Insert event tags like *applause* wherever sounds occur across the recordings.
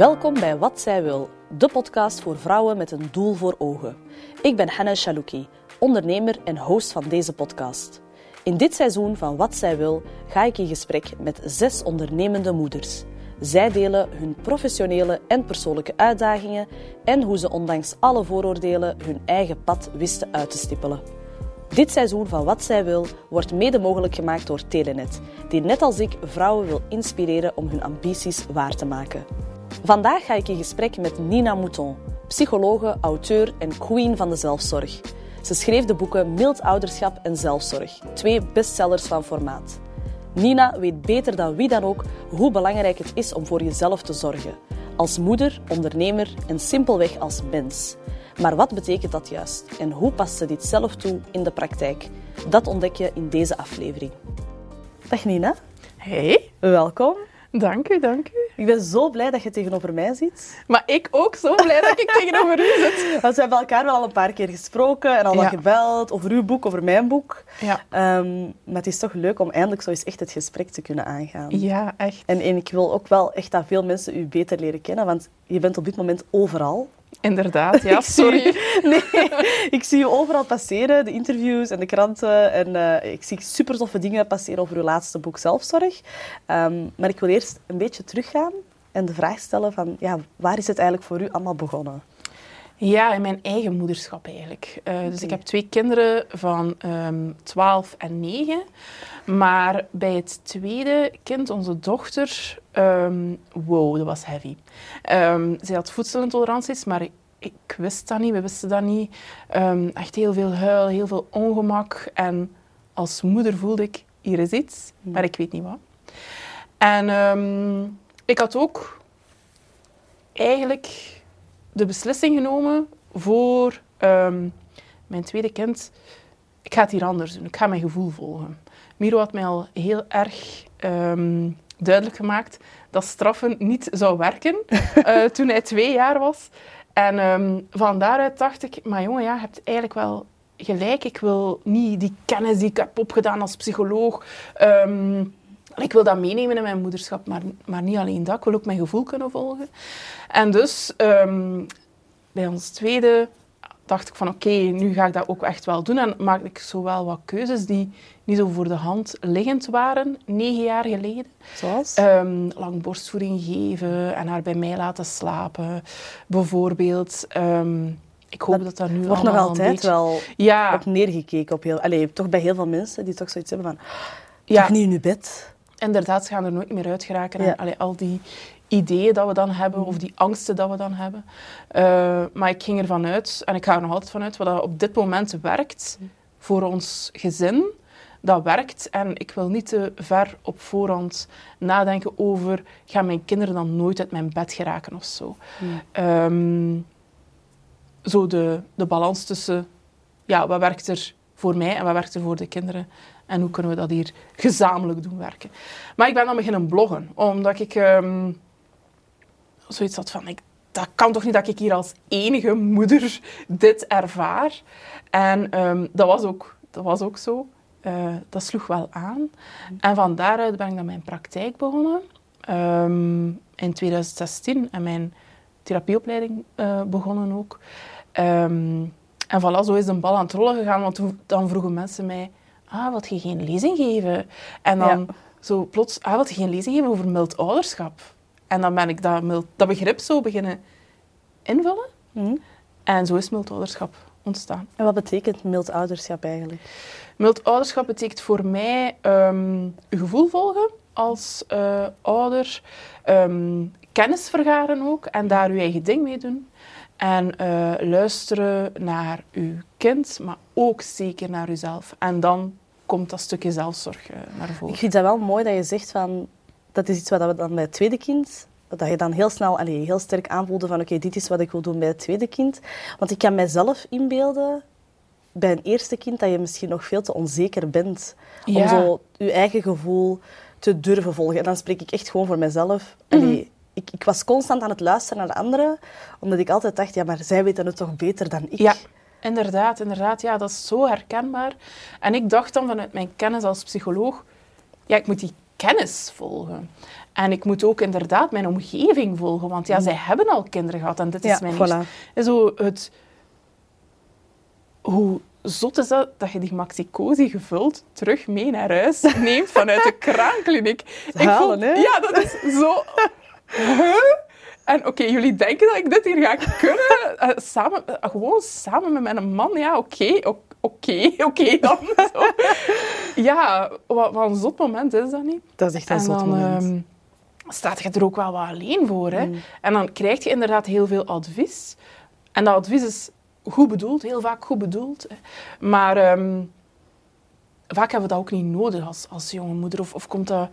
Welkom bij Wat Zij Wil, de podcast voor vrouwen met een doel voor ogen. Ik ben Hanna Chalouki, ondernemer en host van deze podcast. In dit seizoen van Wat Zij Wil ga ik in gesprek met zes ondernemende moeders. Zij delen hun professionele en persoonlijke uitdagingen en hoe ze ondanks alle vooroordelen hun eigen pad wisten uit te stippelen. Dit seizoen van Wat Zij Wil wordt mede mogelijk gemaakt door Telenet, die net als ik vrouwen wil inspireren om hun ambities waar te maken. Vandaag ga ik in gesprek met Nina Mouton, psychologe, auteur en queen van de zelfzorg. Ze schreef de boeken Mild Ouderschap en Zelfzorg, twee bestsellers van formaat. Nina weet beter dan wie dan ook hoe belangrijk het is om voor jezelf te zorgen. Als moeder, ondernemer en simpelweg als mens. Maar wat betekent dat juist en hoe past ze dit zelf toe in de praktijk? Dat ontdek je in deze aflevering. Dag Nina. Hey. Welkom. Dank u, dank u. Ik ben zo blij dat je tegenover mij zit. Maar ik ook zo blij dat ik *laughs* tegenover u zit. Want we hebben elkaar wel al een paar keer gesproken en al wat Ja. gebeld over uw boek, over mijn boek. Ja. Ehm, maar het is toch leuk om eindelijk zo eens echt het gesprek te kunnen aangaan. Ja, echt. En, en ik wil ook wel echt dat veel mensen u beter leren kennen, want je bent op dit moment overal. Inderdaad, *laughs* ja, Ik zie- sorry. *laughs* Nee, ik zie je overal passeren, de interviews en de kranten. En eh, ik zie super toffe dingen passeren over uw laatste boek Zelfzorg. Ehm, maar ik wil eerst een beetje teruggaan en de vraag stellen van, ja, waar is het eigenlijk voor u allemaal begonnen? Ja, in mijn eigen moederschap eigenlijk. Eh, dus ik heb twee kinderen van ehm 12 en 9. Maar bij het tweede kind, onze dochter, ehm, wow, dat was heavy. Ehm zij had voedselintoleranties, maar ik, ik wist dat niet, we wisten dat niet. Ehm, echt heel veel huil, heel veel ongemak. En als moeder voelde ik, hier is iets, maar ik weet niet wat. En ik had ook eigenlijk de beslissing genomen voor mijn tweede kind. Ik ga het hier anders doen. Ik ga mijn gevoel volgen. Miro had mij al heel erg duidelijk gemaakt dat straffen niet zou werken *laughs* eh, toen hij twee jaar was. En ehm, van daaruit dacht ik, maar jongen, ja, je hebt eigenlijk wel gelijk. Ik wil niet die kennis die ik heb opgedaan als psycholoog. ehm, ik wil dat meenemen in mijn moederschap, maar, maar niet alleen dat. Ik wil ook mijn gevoel kunnen volgen. En dus ehm, bij ons tweede dacht ik van oké, nu ga ik dat ook echt wel doen. En maakte ik zowel wat keuzes die niet zo voor de hand liggend waren, negen jaar geleden. Zoals? Ehm, lang borstvoeding geven en haar bij mij laten slapen, bijvoorbeeld. Ehm, ik hoop dat, dat nu wordt nog altijd beetje... wel Ja, op neergekeken. Op heel, allee, toch bij heel veel mensen die toch zoiets hebben van... ja. Toch niet in uw bed? inderdaad, ze gaan er nooit meer uit geraken. Ja. En al die ideeën dat we dan hebben, of die angsten dat we dan hebben. Eh, maar ik ging ervan uit, en ik ga er nog altijd van uit, wat dat op dit moment werkt voor ons gezin, dat werkt. En ik wil niet te ver op voorhand nadenken over, gaan mijn kinderen dan nooit uit mijn bed geraken of zo. Ehm, zo de, de balans tussen, ja, wat werkt er voor mij en wat werkt er voor de kinderen? En hoe kunnen we dat hier gezamenlijk doen werken? Maar ik ben dan beginnen bloggen, omdat ik ehm, zoiets had van, ik, dat kan toch niet dat ik hier als enige moeder dit ervaar? En ehm, dat, was ook, dat was ook zo. Eh, dat sloeg wel aan. En van daaruit ben ik dan mijn praktijk begonnen. ehm, in 2016. En mijn therapieopleiding eh, begonnen ook. Ehm, en voilà, zo is de bal aan het rollen gegaan. Want dan vroegen mensen mij... Ah, wat je geen lezing geven? En dan Ja. zo plots... Ah, wat je geen lezing geven over mild ouderschap? En dan ben ik dat, mild, dat begrip zo beginnen invullen. Hm? En zo is mild ouderschap ontstaan. En wat betekent mild ouderschap eigenlijk? Mild ouderschap betekent voor mij ehm, je gevoel volgen als eh, ouder, ehm, kennis vergaren ook en daar je eigen ding mee doen. En eh, luisteren naar uw kind, maar ook zeker naar uzelf. En dan komt dat stukje zelfzorg eh, naar voren. Ik vind dat wel mooi dat je zegt van... Dat is iets wat we dan bij het tweede kind... Dat je dan heel snel, allee, heel sterk aanvoelde van... Oké, dit is wat ik wil doen bij het tweede kind. Want ik kan mijzelf inbeelden... Bij een eerste kind dat je misschien nog veel te onzeker bent. Om zo je eigen gevoel te durven volgen. En dan spreek ik echt gewoon voor mezelf. Allee, ik, ik was constant aan het luisteren naar de anderen. Omdat ik altijd dacht, ja, maar zij weten het toch beter dan ik. Ja, inderdaad, inderdaad. Ja, dat is zo herkenbaar. En ik dacht dan vanuit mijn kennis als psycholoog, ja, ik moet die kennis volgen. En ik moet ook inderdaad mijn omgeving volgen, want ja, zij hebben al kinderen gehad en dit is Ja, mijn voilà. En zo het... Hoe zot is dat, dat je die maxicosi gevuld terug mee naar huis *laughs* neemt vanuit de kraamkliniek. *laughs* Ik Halen, hè? Ja, dat is zo... Huh? En oké, jullie denken dat ik dit hier ga kunnen? Eh, samen, eh, gewoon samen met mijn man, ja, oké, oké, *laughs* oké dan. Zo. Ja, wat, wat een zot moment is dat niet? Dat is echt een En zot dan moment. ehm, staat je er ook wel wat alleen voor. Hè? Mm. En dan krijg je inderdaad heel veel advies. En dat advies is goed bedoeld, heel vaak goed bedoeld. Hè. Maar ehm, vaak hebben we dat ook niet nodig als, als jonge moeder. Of, of komt dat...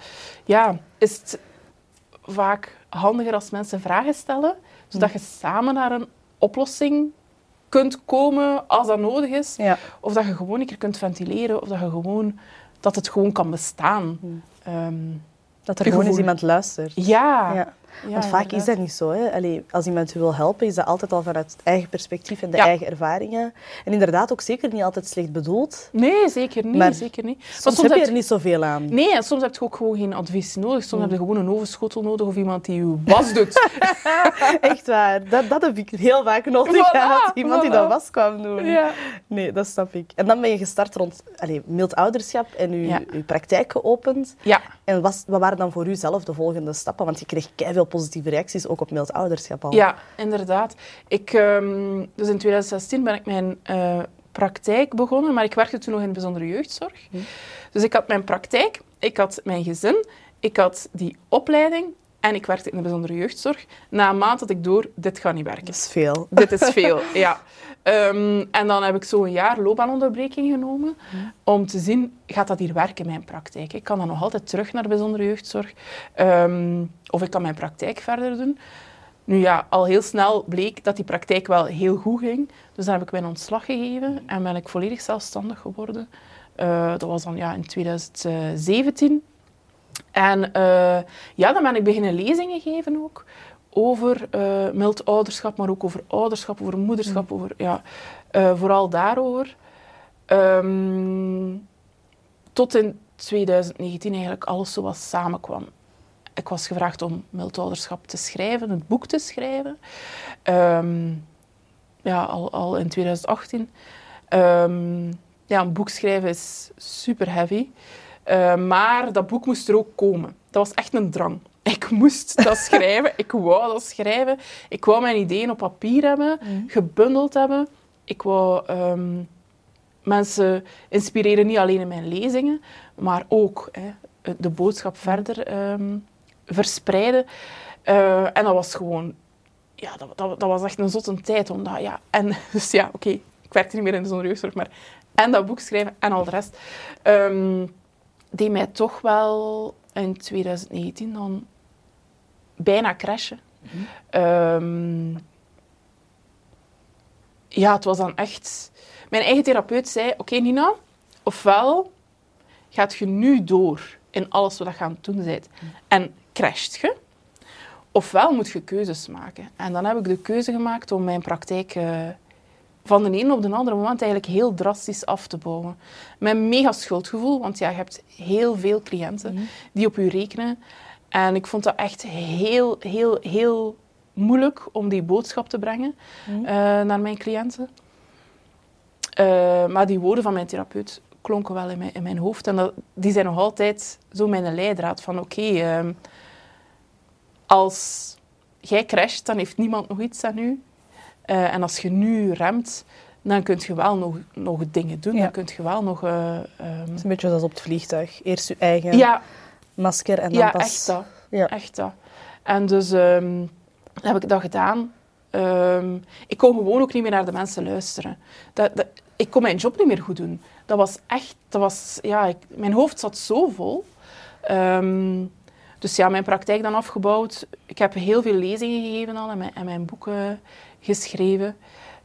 Ja, is het vaak handiger als mensen vragen stellen, zodat je samen naar een oplossing kunt komen als dat nodig is. ja. Of dat je gewoon een keer kunt ventileren, of dat, je gewoon, dat het gewoon kan bestaan. Hmm. Ehm, Dat er gewoon eens iemand luistert. ja. Ja. Ja, Want vaak is dat niet zo. Hè? Allee, als iemand je wil helpen, is dat altijd al vanuit het eigen perspectief en de Ja. eigen ervaringen. En inderdaad ook zeker niet altijd slecht bedoeld. Nee, zeker niet. Maar zeker niet. Maar Soms, heb je er niet zoveel aan. Nee, en soms heb je ook gewoon geen advies nodig. Soms heb je gewoon een ovenschotel nodig of iemand die je was doet. *laughs* Echt waar. Dat, dat heb ik heel vaak nodig Voilà, gehad. Iemand die dat was kwam doen. ja. Nee, dat snap ik. En dan ben je gestart rond allee, mild ouderschap en je, je praktijk geopend. ja. En was, wat waren dan voor u zelf de volgende stappen? Want je kreeg veel positieve reacties, ook op mild ouderschap al. Ja, inderdaad. Ik, ehm, dus in 2016 ben ik mijn eh, praktijk begonnen, maar ik werkte toen nog in de bijzondere jeugdzorg. Hm. Dus ik had mijn praktijk, ik had mijn gezin, ik had die opleiding en ik werkte in de bijzondere jeugdzorg. Na een maand had ik door, dit gaat niet werken. Dat is veel. Dit is veel, ja. *laughs* Ehm, en dan heb ik zo een jaar loopbaanonderbreking genomen om te zien, gaat dat hier werken, mijn praktijk? Ik kan dan nog altijd terug naar de bijzondere jeugdzorg. Ehm, of ik kan mijn praktijk verder doen. Nu ja, al heel snel bleek dat die praktijk wel heel goed ging. Dus dan heb ik mijn ontslag gegeven en ben ik volledig zelfstandig geworden. Eh, dat was dan ja, in 2017. En eh, ja, dan ben ik beginnen lezingen geven ook. Over eh mild ouderschap, maar ook over ouderschap, over moederschap, over, ja, eh, vooral daarover. Ehm, tot in 2019 eigenlijk alles zo wat samenkwam. Ik was gevraagd om mild ouderschap te schrijven, het boek te schrijven. Ehm, ja, al, al in 2018. Ehm, ja, een boek schrijven is super heavy. Eh, maar dat boek moest er ook komen. Dat was echt een drang. Ik moest dat *laughs* schrijven. Ik wou dat schrijven. Ik wou mijn ideeën op papier hebben, gebundeld hebben. Ik wou ehm, mensen inspireren, niet alleen in mijn lezingen, maar ook hè, de boodschap verder ehm, verspreiden. Eh, en dat was gewoon... Ja, dat, dat, dat was echt een zotte tijd. Omdat, ja, en, *laughs* dus ja, oké, ik werkte niet meer in de zonder jeugdzorg, maar... En dat boek schrijven en al de rest. ehm, deed mij toch wel in 2019 dan bijna crashen. Ehm, ja, het was dan echt... Mijn eigen therapeut zei, oké Nina, ofwel gaat je nu door in alles wat je aan het doen bent en crasht je, ofwel moet je keuzes maken. En dan heb ik de keuze gemaakt om mijn praktijk eh, van de ene op de andere moment eigenlijk heel drastisch af te bouwen. Met een mega schuldgevoel, want ja, je hebt heel veel cliënten die op je rekenen. En ik vond dat echt heel, heel, heel moeilijk om die boodschap te brengen Mhm. eh, naar mijn cliënten. Eh, maar die woorden van mijn therapeut klonken wel in mijn, in mijn hoofd. En dat, die zijn nog altijd zo mijn leidraad van oké, ehm, als jij crasht, dan heeft niemand nog iets aan u. Eh, en als je nu remt, dan kun je wel nog, nog dingen doen. Ja. Dan kun je wel nog... eh, ehm, Het is een beetje zoals op het vliegtuig. Eerst je eigen ja, masker en dan ja pas... echt dat. Ja. Echt dat. En dus ehm, heb ik dat gedaan. Ehm, ik kon gewoon ook niet meer naar de mensen luisteren. Dat, dat, ik kon mijn job niet meer goed doen. Dat was echt... Dat was, ja, ik, mijn hoofd zat zo vol. Ehm, dus ja, mijn praktijk dan afgebouwd. Ik heb heel veel lezingen gegeven al en mijn, en mijn boeken geschreven.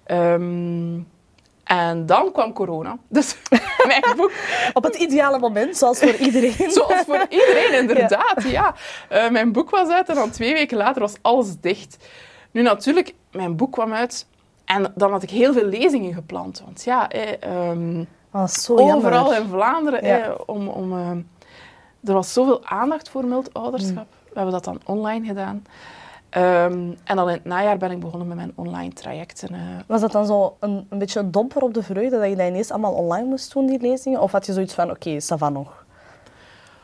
Ehm, en dan kwam corona. Dus *laughs* mijn boek Op het ideale moment, zoals voor iedereen. *laughs* Zoals voor iedereen, inderdaad. Ja. Eh, mijn boek was uit en dan twee weken later was alles dicht. Nu natuurlijk, mijn boek kwam uit en dan had ik heel veel lezingen gepland. Want ja, eh, ehm, Oh, jammer. overal in Vlaanderen, Ja. eh, om, om, eh, er was zoveel aandacht voor mild ouderschap. We hebben dat dan online gedaan. Ehm, en dan in het najaar ben ik begonnen met mijn online trajecten. eh. Was dat dan zo een, een beetje een domper op de vreugde dat je dat ineens allemaal online moest doen, die lezingen? Of had je zoiets van, oké, ça va nog?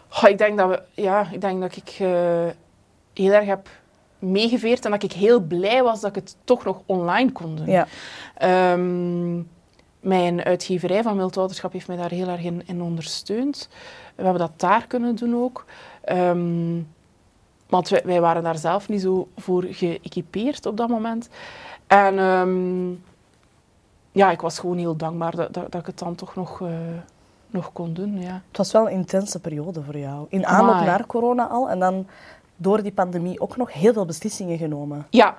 Goh, ik denk dat we, ja, ik denk dat ik eh, heel erg heb meegeveerd en dat ik heel blij was dat ik het toch nog online kon doen. Ja. Ehm, mijn uitgeverij van Mildouderschap heeft mij daar heel erg in, in ondersteund. We hebben dat daar kunnen doen ook. Ehm, want wij, wij waren daar zelf niet zo voor geëquipeerd op dat moment. En ehm, ja, ik was gewoon heel dankbaar dat, dat, dat ik het dan toch nog, eh, nog kon doen. Ja. Het was wel een intense periode voor jou. In aanloop Amai. naar corona al en dan door die pandemie ook nog heel veel beslissingen genomen. Ja.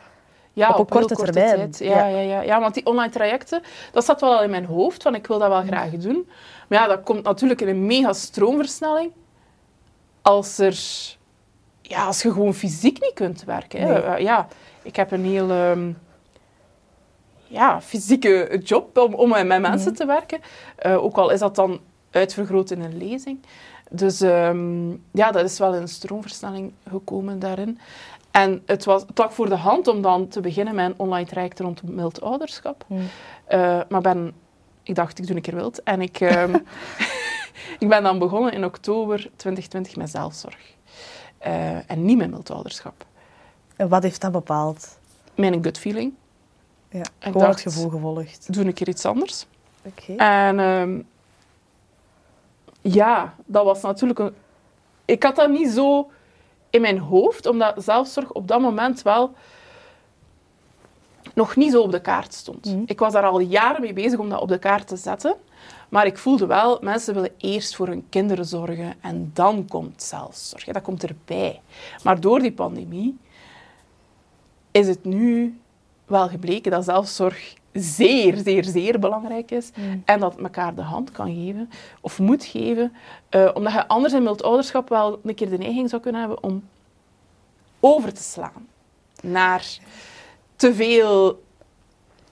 Ja, Op een heel korte termijn. tijd. Ja, Ja. ja. Ja, ja. want die online trajecten, dat zat wel al in mijn hoofd, van ik wil dat wel graag doen. Maar ja, dat komt natuurlijk in een mega stroomversnelling als, er, ja, als je gewoon fysiek niet kunt werken. Hè. Nee. Eh, Ja, ik heb een heel ehm, ja, fysieke job om, om met Mhm. mensen te werken. Eh, ook al is dat dan uitvergroot in een lezing. Dus ehm, ja, dat is wel een stroomversnelling gekomen daarin. En het, was, lag voor de hand om dan te beginnen met een online traject rond mild ouderschap. Hmm. Eh, maar ben, ik dacht, ik doe een keer wild. En ik, ehm, *laughs* *laughs* ik ben dan begonnen in oktober 2020 met zelfzorg. Eh, en niet met mild ouderschap. En wat heeft dat bepaald? Mijn gut feeling. Ja, Ik dacht- het gevoel gevolgd. Doe een keer iets anders. Oké. En ehm, ja, dat was natuurlijk een... Ik had dat niet zo in mijn hoofd, omdat zelfzorg op dat moment wel nog niet zo op de kaart stond. Mhm. Ik was daar al jaren mee bezig om dat op de kaart te zetten. Maar ik voelde wel, mensen willen eerst voor hun kinderen zorgen en dan komt zelfzorg. Ja, dat komt erbij. Maar door die pandemie is het nu wel gebleken dat zelfzorg zeer, zeer, zeer belangrijk is. Mm. En dat het elkaar de hand kan geven, of moet geven. eh, omdat je anders in mild ouderschap wel een keer de neiging zou kunnen hebben om over te slaan naar te veel,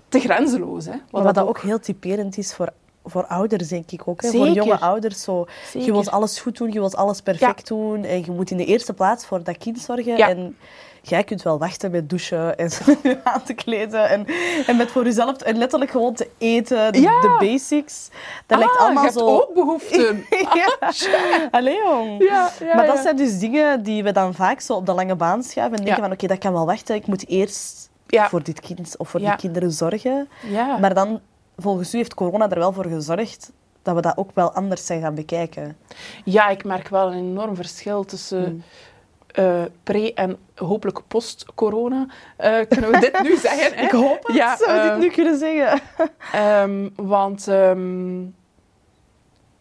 te grenzeloos. Hè? Maar wat dat ook heel typerend is voor, voor ouders, denk ik ook. Hè? Voor jonge ouders. Zo, je wilt alles goed doen, je wilt alles perfect doen. En je moet in de eerste plaats voor dat kind zorgen. Ja. En jij kunt wel wachten met douchen en *laughs* aan te kleden. En, en met voor jezelf en letterlijk gewoon te eten. De, Ja. de basics. Dat lijkt Ah, allemaal je hebt zo... ook behoeften. *laughs* ja. Allee, jong. Ja, ja, maar dat zijn dus dingen die we dan vaak zo op de lange baan schuiven. En denken van, oké, dat kan wel wachten. Ik moet eerst voor dit kind of voor die kinderen zorgen. Maar dan, volgens u heeft corona er wel voor gezorgd dat we dat ook wel anders zijn gaan bekijken. ja, ik merk wel een enorm verschil tussen Hmm. eh, pre- en hopelijk post-corona. Eh, kunnen we dit nu *laughs* zeggen? Hè? Ik hoop het, Ja, zou we eh, dit nu kunnen zeggen. *laughs* Ehm, want ehm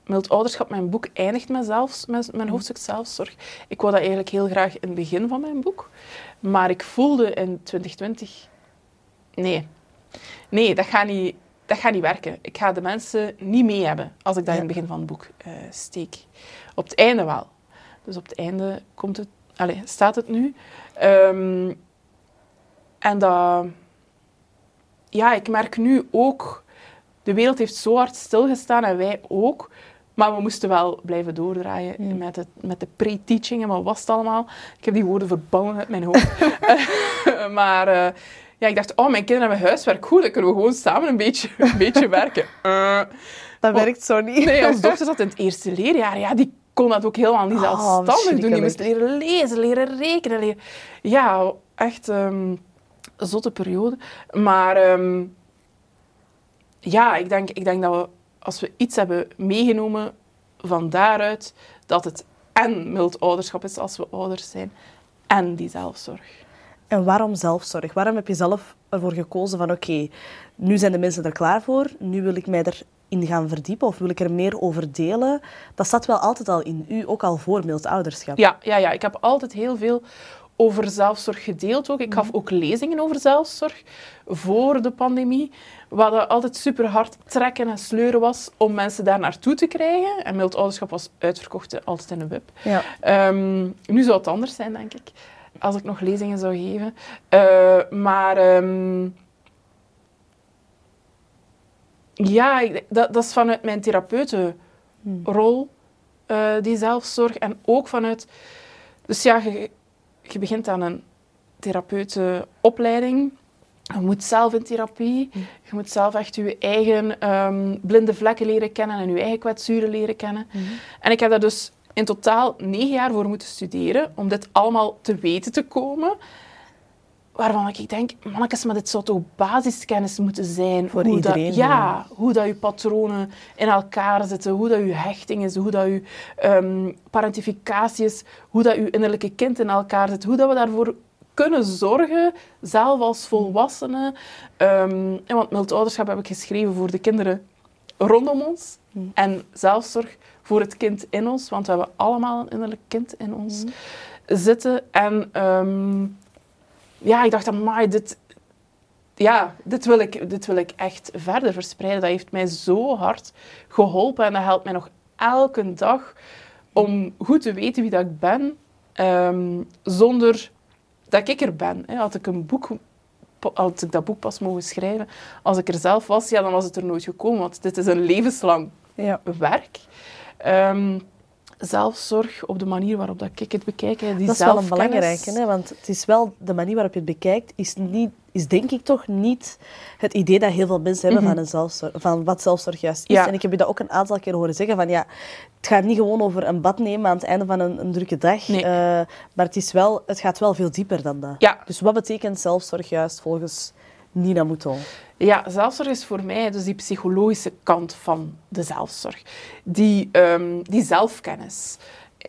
mild ouderschap, mijn boek eindigt met, zelfs, mijn hoofdstuk zelfzorg. Ik wou dat eigenlijk heel graag in het begin van mijn boek. Maar ik voelde in 2020... Nee. Nee, dat gaat niet, dat gaat niet werken. Ik ga de mensen niet mee hebben als ik dat Ja. in het begin van het boek eh, steek. Op het einde wel. Dus op het einde komt het, allez, staat het nu. Ehm, en dat... Ja, ik merk nu ook... De wereld heeft zo hard stilgestaan en wij ook. Maar we moesten wel blijven doordraaien Mm. met, het, met de pre-teaching en wat was het allemaal. Ik heb die woorden verbannen uit mijn hoofd. *laughs* Eh, maar eh, ja, ik dacht, oh, mijn kinderen hebben huiswerk. Goed, dan kunnen we gewoon samen een beetje, *laughs* een beetje werken. Eh, Dat werkt zo niet. nee, ons *laughs* dochter zat in het eerste leerjaar. Ja, die kon dat ook helemaal niet Oh, zelfstandig doen. Die moest leren lezen, leren rekenen. Leren... Ja, echt ehm, een zotte periode. Maar ehm, ja, ik denk, ik denk dat we, als we iets hebben meegenomen van daaruit, dat het en mild ouderschap is als we ouders zijn, en die zelfzorg. En waarom zelfzorg? Waarom heb je zelf ervoor gekozen van oké, nu zijn de mensen er klaar voor, nu wil ik mij erin gaan verdiepen of wil ik er meer over delen? Dat zat wel altijd al in u, ook al voor mild ouderschap. Ja, ja, ja, ik heb altijd heel veel over zelfzorg gedeeld ook. Ik gaf ook lezingen over zelfzorg voor de pandemie. Wat altijd super hard trekken en sleuren was om mensen daar naartoe te krijgen. En mild ouderschap was uitverkocht, altijd in de web. Ja. Ehm, nu zou het anders zijn, denk ik. Als ik nog lezingen zou geven. Eh, maar ehm, ja, ik- dat, dat is vanuit mijn therapeutenrol, eh, die zelfzorg. En ook vanuit... Dus ja, je, je begint aan een therapeutenopleiding. Je moet zelf in therapie. Je moet zelf echt je eigen ehm, blinde vlekken leren kennen en je eigen kwetsuren leren kennen. En ik heb daar dus in totaal negen jaar voor moeten studeren om dit allemaal te weten te komen. Waarvan ik denk, mannetjes, maar dit zou toch basiskennis moeten zijn. Voor hoe iedereen, Dat, ja. ja, hoe dat je patronen in elkaar zitten, hoe dat je hechting is, hoe dat je ehm, parentificatie is, hoe dat je innerlijke kind in elkaar zit, hoe dat we daarvoor kunnen zorgen, zelf als volwassenen. Ehm, en want mild ouderschap heb ik geschreven voor de kinderen rondom ons en zelfzorg voor het kind in ons, want we hebben allemaal een innerlijk kind in ons zitten. En ehm, ja, ik dacht, amai, dit, ja, dit, wil ik, dit wil ik echt verder verspreiden. Dat heeft mij zo hard geholpen en dat helpt mij nog elke dag om goed te weten wie dat ik ben, ehm, zonder dat ik er ben. Hè. Had ik een boek had ik dat boek pas mogen schrijven, als ik er zelf was, ja, dan was het er nooit gekomen, want dit is een levenslang Ja. werk. Ehm, zelfzorg op de manier waarop dat ik het bekijk. hè, Die Dat is wel een belangrijke, hè? want het is wel de manier waarop je het bekijkt, is, niet, is denk ik toch niet het idee dat heel veel mensen hebben van, een zelfzorg, van wat zelfzorg juist is. Ja. En ik heb je dat ook een aantal keer horen zeggen van ja, het gaat niet gewoon over een bad nemen aan het einde van een, een drukke dag, Nee. eh, maar het, is wel, het gaat wel veel dieper dan dat. Ja. Dus wat betekent zelfzorg juist volgens Nina Mouton? Ja, zelfzorg is voor mij dus die psychologische kant van de zelfzorg. Die, ehm, die zelfkennis.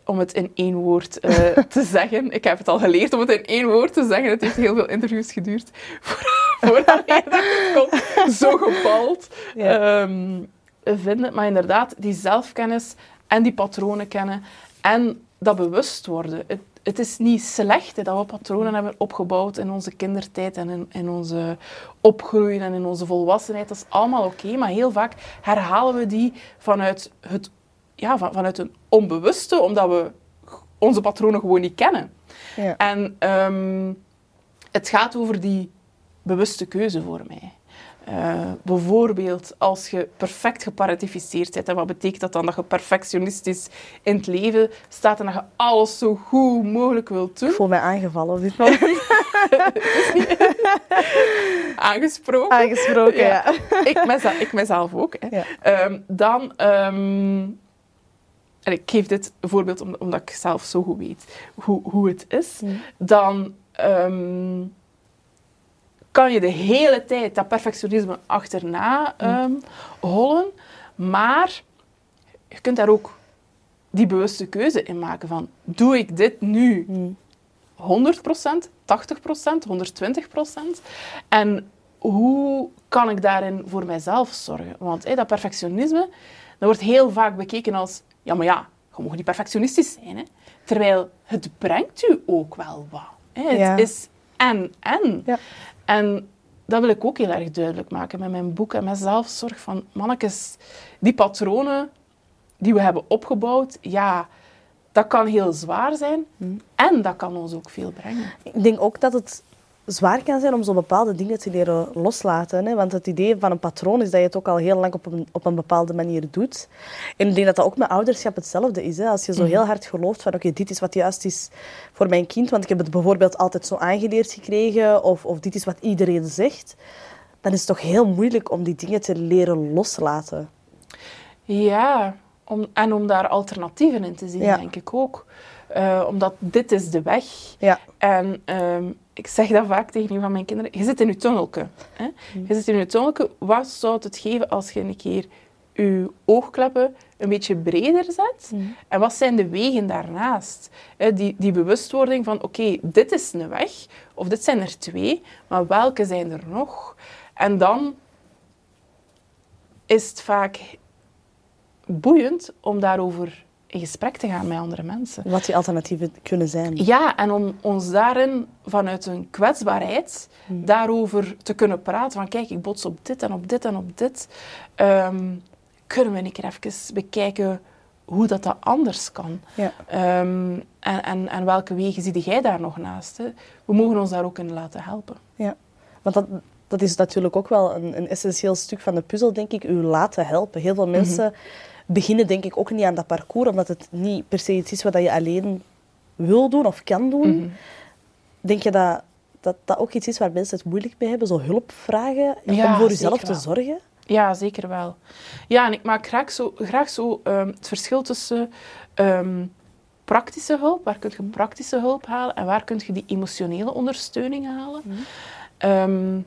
Om het in één woord eh, *laughs* te zeggen. Ik heb het al geleerd om het in één woord te zeggen. Het heeft heel veel interviews geduurd *laughs* voor- voordat ik het kon zo gebald *laughs* Ja. ehm, vinden. Maar inderdaad, die zelfkennis en die patronen kennen en dat bewust worden. Het, het is niet slecht hè, dat we patronen hebben opgebouwd in onze kindertijd en in, in onze opgroeien en in onze volwassenheid. Dat is allemaal oké, maar heel vaak herhalen we die vanuit, het, ja, van, vanuit een onbewuste, omdat we onze patronen gewoon niet kennen. Ja. En ehm, het gaat over die bewuste keuze voor mij. Eh, bijvoorbeeld als je perfect geparatificeerd bent. En wat betekent dat dan? Dat je perfectionistisch in het leven staat en dat je alles zo goed mogelijk wilt doen. Ik voel mij aangevallen op dit moment. *laughs* *laughs* Aangesproken. Aangesproken, ja. ik, mezelf, ik mezelf ook. Hè. Ja. Ehm, dan, ehm, en ik geef dit voorbeeld om- omdat ik zelf zo goed weet hoe, hoe het is. Mm. Dan ehm, kan je de hele tijd dat perfectionisme achterna ehm, hollen. Maar je kunt daar ook die bewuste keuze in maken van... Doe ik dit nu Mm. 100%, 80%, 120%. En hoe kan ik daarin voor mijzelf zorgen? Want dat perfectionisme, dat wordt heel vaak bekeken als... Ja, maar ja, je mag niet perfectionistisch zijn. Hè? Terwijl het brengt u ook wel wat. Hè? Het Ja. is en, en. Ja. En dat wil ik ook heel erg duidelijk maken met mijn boek en met zelfzorg. Van, mannetjes, die patronen die we hebben opgebouwd, ja, dat kan heel zwaar zijn. En dat kan ons ook veel brengen. Ik denk ook dat het zwaar kan zijn om zo bepaalde dingen te leren loslaten. Hè? Want het idee van een patroon is dat je het ook al heel lang op een, op een bepaalde manier doet. En ik denk dat dat ook met ouderschap hetzelfde is. Hè? Als je zo heel hard gelooft van oké, dit is wat juist is voor mijn kind, want ik heb het bijvoorbeeld altijd zo aangeleerd gekregen, of, of dit is wat iedereen zegt, dan is het toch heel moeilijk om die dingen te leren loslaten. Ja, om, en om daar alternatieven in te zien, Ja. denk ik ook. Eh, omdat dit is de weg. Ja. En ehm, ik zeg dat vaak tegen een van mijn kinderen. Je zit in je tunnelke. Hè? Je zit in je tunnelke. Wat zou het geven als je een keer je oogkleppen een beetje breder zet? En wat zijn de wegen daarnaast? Hè, die, die bewustwording van, oké, dit is een weg. Of dit zijn er twee. Maar welke zijn er nog? En dan is het vaak boeiend om daarover in gesprek te gaan met andere mensen. Wat die alternatieven kunnen zijn. Ja, en om ons daarin vanuit een kwetsbaarheid daarover te kunnen praten. Van kijk, ik bots op dit en op dit en op dit. Ehm, kunnen we een keer even bekijken hoe dat, dat anders kan. Ja. Ehm, en, en, en welke wegen zie jij daar nog naast? Hè? We mogen ons daar ook in laten helpen. Ja, want dat, dat is natuurlijk ook wel een, een essentieel stuk van de puzzel, denk ik, u laten helpen. Heel veel mensen beginnen denk ik ook niet aan dat parcours, omdat het niet per se iets is wat je alleen wil doen of kan doen. Denk je dat, dat dat ook iets is waar mensen het moeilijk mee hebben? Zo hulp vragen Ja, om voor jezelf te zorgen? Ja, zeker wel. Ja, en ik maak graag zo, graag zo ehm, het verschil tussen ehm, praktische hulp, waar kun je praktische hulp halen en waar kun je die emotionele ondersteuning halen. Ehm,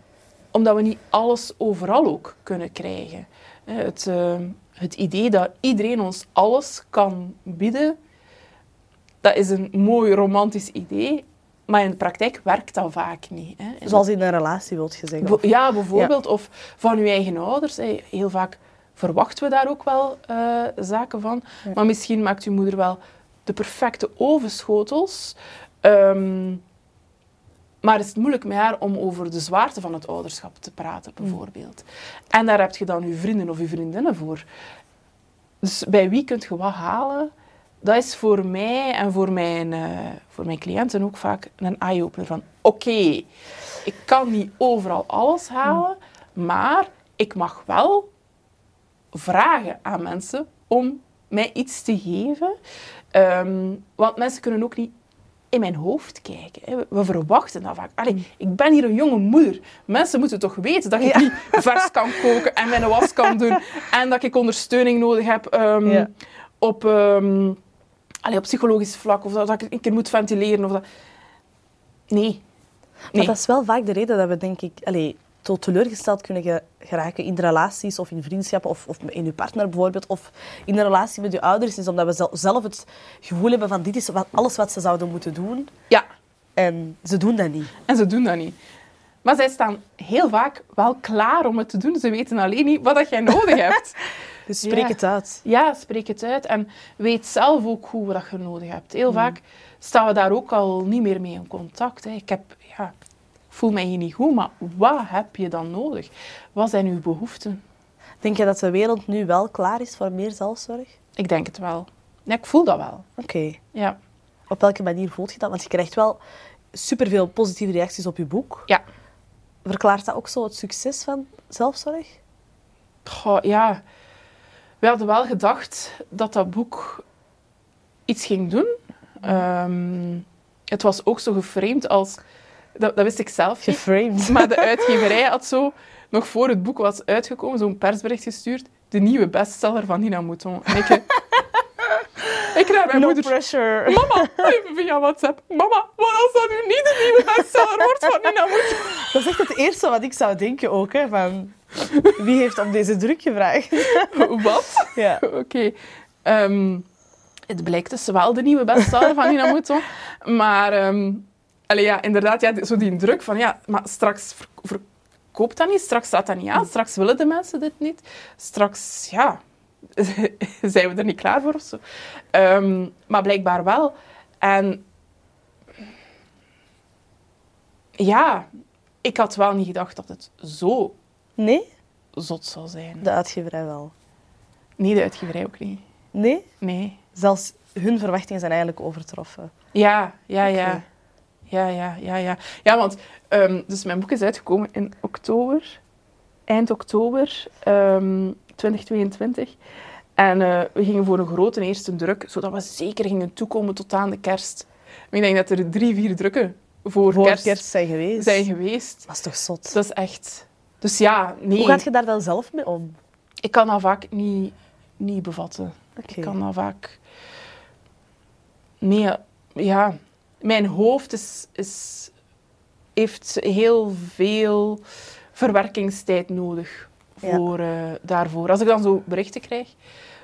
omdat we niet alles overal ook kunnen krijgen. Eh, Het, het idee dat iedereen ons alles kan bieden, dat is een mooi romantisch idee, maar in de praktijk werkt dat vaak niet. Hè. Zoals in een relatie, wilt je zeggen? Ja, bijvoorbeeld. Of van uw eigen ouders. hè. Heel vaak verwachten we daar ook wel eh, zaken van. Ja. Maar misschien maakt uw moeder wel de perfecte ovenschotels. Ehm, maar is het moeilijk met haar om over de zwaarte van het ouderschap te praten, bijvoorbeeld. En daar heb je dan uw vrienden of uw vriendinnen voor. Dus bij wie kunt je wat halen? Dat is voor mij en voor mijn, eh, voor mijn cliënten ook vaak een eye-opener van... Oké, ik kan niet overal alles halen, maar ik mag wel vragen aan mensen om mij iets te geven. Ehm, want mensen kunnen ook niet in mijn hoofd kijken. We, verwachten dat vaak. Allee, ik ben hier een jonge moeder. Mensen moeten toch weten dat ik Ja. niet vers kan koken en mijn was kan doen en dat ik ondersteuning nodig heb ehm, Ja. op, ehm, allee, op psychologisch vlak of dat, ik een keer moet ventileren. Of dat. Nee. Maar nee. dat is wel vaak de reden dat we, denk ik, allee, tot teleurgesteld kunnen ge- geraken in relaties of in vriendschappen of, of in je partner bijvoorbeeld. Of in een relatie met je ouders, is omdat we zel- zelf het gevoel hebben van dit is wat, alles wat ze zouden moeten doen. Ja, En ze doen dat niet. en ze doen dat niet. Maar zij staan heel vaak wel klaar om het te doen. Ze weten alleen niet wat dat jij nodig *laughs* hebt. Dus spreek Ja. het uit. Ja, spreek het uit en weet zelf ook goed wat je nodig hebt. Heel vaak staan we daar ook al niet meer mee in contact. Hè. Ik heb, ja, voel mij hier niet goed, maar wat heb je dan nodig? Wat zijn uw behoeften? Denk je dat de wereld nu wel klaar is voor meer zelfzorg? Ik denk het wel. Ja, ik voel dat wel. Oké. Ja. Op welke manier voelt je dat? Want je krijgt wel superveel positieve reacties op je boek. Ja. Verklaart dat ook zo het succes van zelfzorg? Goh, ja. We hadden wel gedacht dat dat boek iets ging doen. Ehm, het was ook zo geframed als... Dat, dat wist ik zelf niet. Geframed. Maar de *laughs* uitgeverij had zo, nog voor het boek was uitgekomen, zo'n persbericht gestuurd. De nieuwe bestseller van Nina Mouton. En ik, eh, ik naar mijn No moeder. pressure. Mama, even via WhatsApp. Mama, wat als dat nu niet de nieuwe bestseller wordt van Nina Mouton? *laughs* Dat is echt het eerste wat ik zou denken ook. Hè, van, wie heeft om deze druk gevraagd? *laughs* Wat? Ja. Oké. Ehm, het blijkt dus wel de nieuwe bestseller van Nina Mouton. Maar, ehm allee, ja, inderdaad, ja, zo die druk van, ja, maar straks ver- verkoopt dat niet, straks staat dat niet aan, straks willen de mensen dit niet, straks, ja, *laughs* zijn we er niet klaar voor of zo. Ehm, maar blijkbaar wel. En ja, ik had wel niet gedacht dat het zo Nee? zot zou zijn. De uitgeverij wel. Nee, de uitgeverij ook niet. Nee? Nee. Zelfs hun verwachtingen zijn eigenlijk overtroffen. Ja, ja, ja. Ja, ja, ja, ja. Ja, want ehm, dus mijn boek is uitgekomen in oktober, eind oktober ehm, 2022. En eh, we gingen voor een grote eerste druk, zodat we zeker gingen toekomen tot aan de kerst. Maar ik denk dat er drie, vier drukken voor, Voor kerst, kerst, zijn geweest. zijn geweest. Dat is toch zot? Dat is echt... Dus ja, nee. Hoe gaat je daar dan zelf mee om? Ik kan dat vaak niet, niet bevatten. Ik kan dat vaak... Nee, ja. Mijn hoofd is, is, heeft heel veel verwerkingstijd nodig Ja. voor, eh, daarvoor. Als ik dan zo berichten krijg...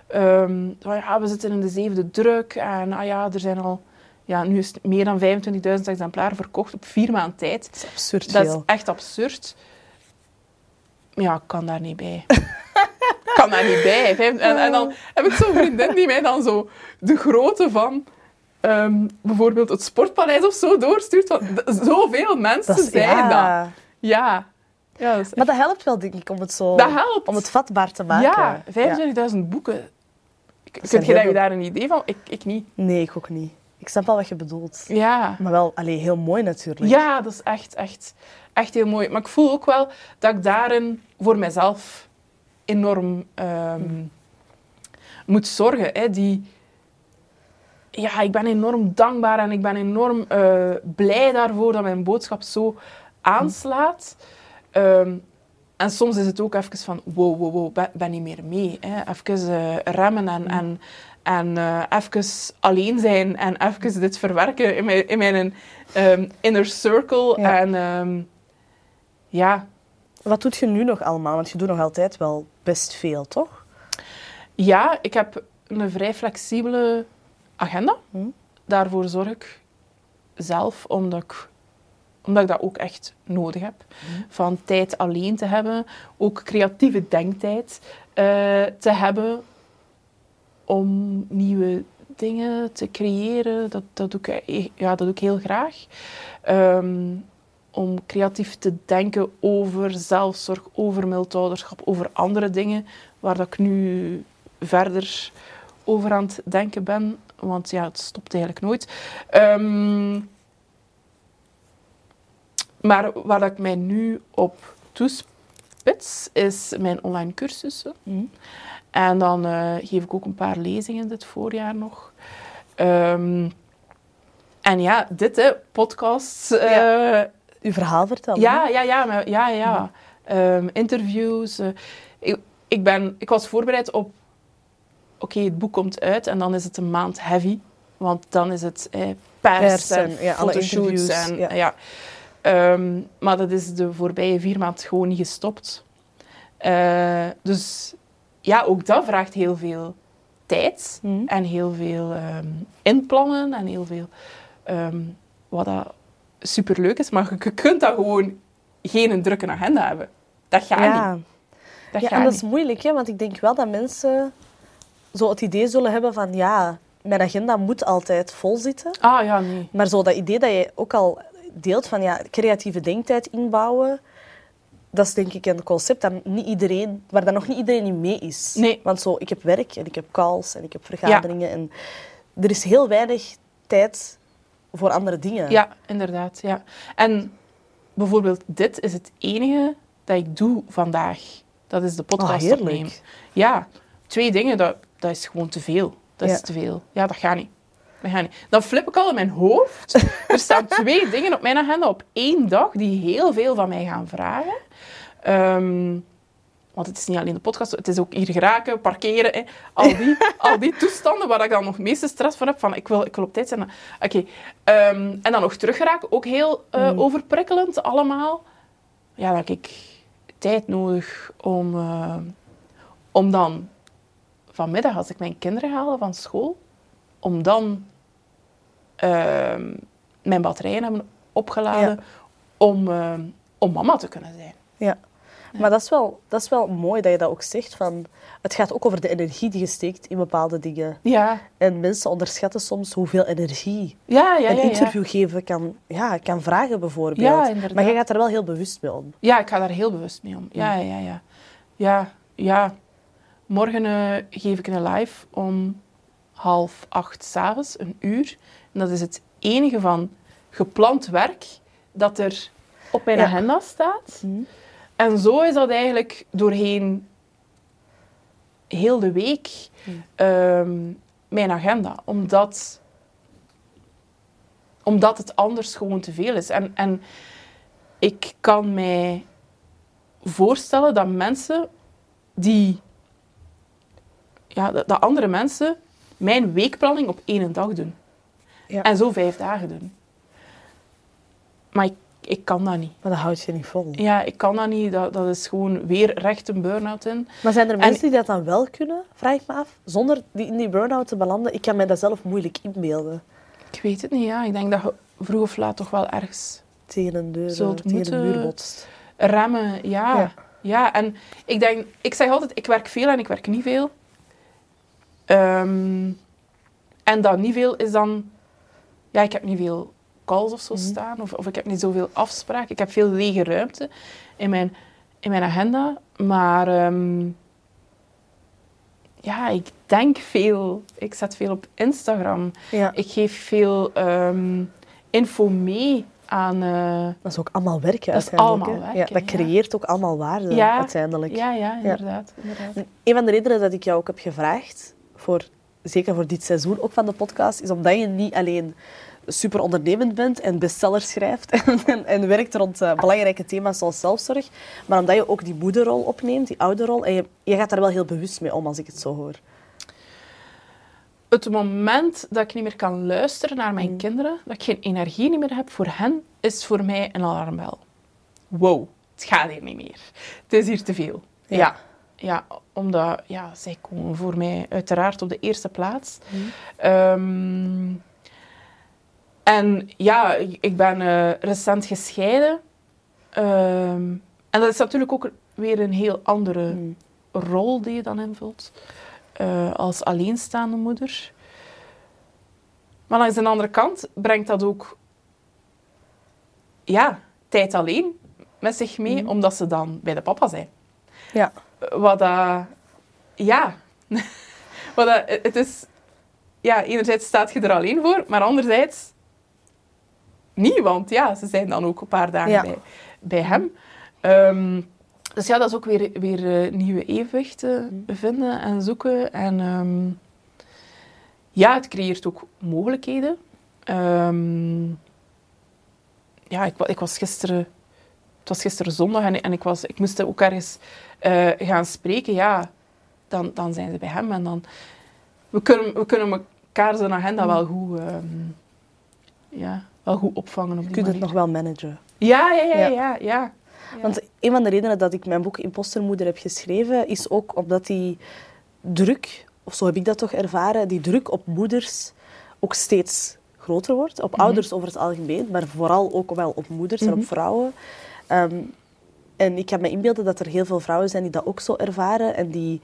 van, ja, we zitten in de zevende druk en ah ja, er zijn al... Ja, nu is het meer dan 25.000 exemplaren verkocht op vier maanden tijd. Dat is absurd Dat is echt absurd. Ja, ik kan daar niet bij. *laughs* Kan daar niet bij. En, en dan heb ik zo'n vriendin die mij dan zo de grootte van ehm, bijvoorbeeld het Sportpaleis of zo doorstuurt. Zoveel mensen Dat is- zeiden dat. ja. Ja. ja dat, Maar dat helpt wel, denk ik, om het zo... dat helpt. Om het vatbaar te maken. Ja, 25.000 boeken. Kun zijn je daar een idee van? Ik, ik niet. Nee, ik ook niet. Ik snap wel wat je bedoelt. Ja. Maar wel, allee, heel mooi natuurlijk. Ja, dat is echt, echt, echt heel mooi. Maar ik voel ook wel dat ik daarin voor mezelf enorm ehm, moet zorgen. Hè. Die, ja, ik ben enorm dankbaar en ik ben enorm eh, blij daarvoor dat mijn boodschap zo aanslaat. Ehm, en soms is het ook even van, wow, wow, wow, ben, ben niet meer mee. Hè. Even eh, remmen en, en, en eh, even alleen zijn en even dit verwerken in mijn, in mijn ehm, inner circle. Ja. En ehm, ja, Wat doet je nu nog allemaal? Want je doet nog altijd wel best veel, toch? Ja, ik heb een vrij flexibele agenda. Hm. Daarvoor zorg ik zelf, omdat ik, omdat ik dat ook echt nodig heb. Van tijd alleen te hebben, ook creatieve denktijd eh, te hebben om nieuwe dingen te creëren. Dat, dat, doe, ik, e- ja, dat doe ik heel graag. Ehm, om creatief te denken over zelfzorg, over mildouderschap, over andere dingen waar dat ik nu verder over aan het denken ben. Want ja, het stopt eigenlijk nooit. Ehm, maar waar ik mij nu op toespits, is mijn online cursussen. Hm. En dan eh, geef ik ook een paar lezingen dit voorjaar nog. Ehm, en ja, dit, hè, podcasts. eh. Uw verhaal vertellen. ja, ja, ja, maar- ja, ja. Ehm, interviews. eh. ik, ik, ben, ik was voorbereid op... Oké, het boek komt uit en dan is het een maand heavy. Want dan is het eh, pers, en en, ja, alle fotoshoots. interviews, En, ja. ja. Ehm, maar dat is de voorbije vier maanden gewoon niet gestopt. Eh, dus ja, ook dat vraagt heel veel tijd. Hm. En heel veel ehm, inplannen en heel veel... ehm, wat dat superleuk is, maar je, kunt dat gewoon geen drukke agenda hebben. Dat gaat Ja. niet. Dat ja, gaat en dat is moeilijk, hè? want ik denk wel dat mensen zo het idee zullen hebben van ja, mijn agenda moet altijd vol zitten. Ah ja, nee. Maar zo dat idee dat je ook al deelt van ja, creatieve denktijd inbouwen, dat is denk ik een concept dat niet iedereen, waar dan nog niet iedereen in mee is. Nee. Want zo, ik heb werk en ik heb calls en ik heb vergaderingen en er is heel weinig tijd voor andere dingen. Ja, inderdaad. Ja. En bijvoorbeeld dit is het enige dat ik doe vandaag. Dat is de Ah, podcast heerlijk. opnemen. Ja, twee dingen, dat, dat is gewoon te veel. Dat Ja. is te veel. Ja, dat gaat niet. Dat gaat niet. Dan flip ik al in mijn hoofd. *laughs* er staan twee dingen op mijn agenda op één dag die heel veel van mij gaan vragen. Ehm, want het is niet alleen de podcast, het is ook hier geraken, parkeren. Hè. Al, die, *laughs* al die toestanden waar ik dan nog meeste stress van heb. Van ik wil, ik wil op tijd zijn. Oké. Ehm, en dan nog teruggeraken, ook heel Mm. overprikkelend allemaal. Ja, dan heb ik tijd nodig om, eh, om dan vanmiddag, als ik mijn kinderen haal van school, om dan ehm, mijn batterijen hebben opgeladen om, ehm, om mama te kunnen zijn. Ja. Maar dat is, wel, dat is wel mooi dat je dat ook zegt. Van, het gaat ook over de energie die je steekt in bepaalde dingen. Ja, En mensen onderschatten soms hoeveel energie ja, ja. een interview geven kan, ja, kan vragen, bijvoorbeeld. Maar je gaat er wel heel bewust mee om. Ja, ik ga daar heel bewust mee om. Ja, ja, ja. Ja, ja. Morgen eh, geef ik een live om half acht s'avonds, een uur. En dat is het enige van gepland werk dat er op mijn Ja. agenda staat. En zo is dat eigenlijk doorheen heel de week ehm, mijn agenda. Omdat, omdat het anders gewoon te veel is. En, en ik kan mij voorstellen dat mensen die... Ja, dat, dat andere mensen mijn weekplanning op één dag doen. Ja. En zo vijf dagen doen. Maar ik, ik kan dat niet. Maar dat houd je niet vol. Ja, ik kan dat niet. Dat, dat is gewoon weer recht een burn-out in. Maar zijn er En- mensen die dat dan wel kunnen? Vraag ik me af. Zonder die, in die burn-out te belanden. Ik kan mij dat zelf moeilijk inbeelden. Ik weet het niet, ja. Ik denk dat je vroeg of laat toch wel ergens Tegen een deur, Zult tegen moeten- een muur botst. remmen. Ja. Ja. ja. en ik denk... Ik zeg altijd, ik werk veel en ik werk niet veel. Ehm, en dat niet veel is dan... Ja, ik heb niet veel calls of zo Mhm. staan. Of, of ik heb niet zoveel afspraken. Ik heb veel lege ruimte in mijn, in mijn agenda. Maar... ehm, ja, ik denk veel. Ik zet veel op Instagram. Ja. Ik geef veel ehm, info mee aan... eh, Dat is ook allemaal werken Dat is uiteindelijk. allemaal hè. werken, ja, dat ja. creëert ook allemaal waarde uiteindelijk. ja, ja, inderdaad. inderdaad. Een van de redenen dat ik jou ook heb gevraagd voor zeker voor dit seizoen ook van de podcast, is omdat je niet alleen super ondernemend bent en bestsellers schrijft *laughs* en, en, en werkt rond uh, belangrijke thema's zoals zelfzorg, maar omdat je ook die moederrol opneemt, die ouderrol, en je, je gaat daar wel heel bewust mee om als ik het zo hoor. Het moment dat ik niet meer kan luisteren naar mijn kinderen, dat ik geen energie meer heb voor hen, is voor mij een alarmbel. Wow, het gaat hier niet meer. Het is hier te veel. Ja. ja. ja omdat ja, zij komen voor mij uiteraard op de eerste plaats. Mm. Um, en ja, ik ben uh, recent gescheiden. Um, en dat is natuurlijk ook weer een heel andere mm. rol die je dan invult. Uh, als alleenstaande moeder. Maar langs de andere kant brengt dat ook ja, tijd alleen met zich mee, mm. omdat ze dan bij de papa zijn. Ja. Wat dat... ja. *laughs* Wat dat, het is... Ja, enerzijds staat je er alleen voor, maar anderzijds niet, want ja, ze zijn dan ook een paar dagen bij, bij hem. Ehm, dus ja, dat is ook weer, weer uh, nieuwe evenwichten mm. vinden en zoeken. En um, ja, het creëert ook mogelijkheden. Um, ja, ik, ik, was gisteren... Het was gisteren zondag en, en ik, was, ik moest ook ergens uh, gaan spreken. Ja, dan, dan zijn ze bij hem en dan... We kunnen, we kunnen elkaar zijn agenda mm. wel goed... ja, wel goed opvangen. Op Je kunt het nog wel managen. Ja, ja, ja, ja. ja, Want een van de redenen dat ik mijn boek Impostermoeder heb geschreven, is ook omdat die druk, of zo heb ik dat toch ervaren, die druk op moeders ook steeds groter wordt. Op mhm. ouders over het algemeen, maar vooral ook wel op moeders en op mhm. vrouwen. Ehm, en ik kan me inbeelden dat er heel veel vrouwen zijn die dat ook zo ervaren en die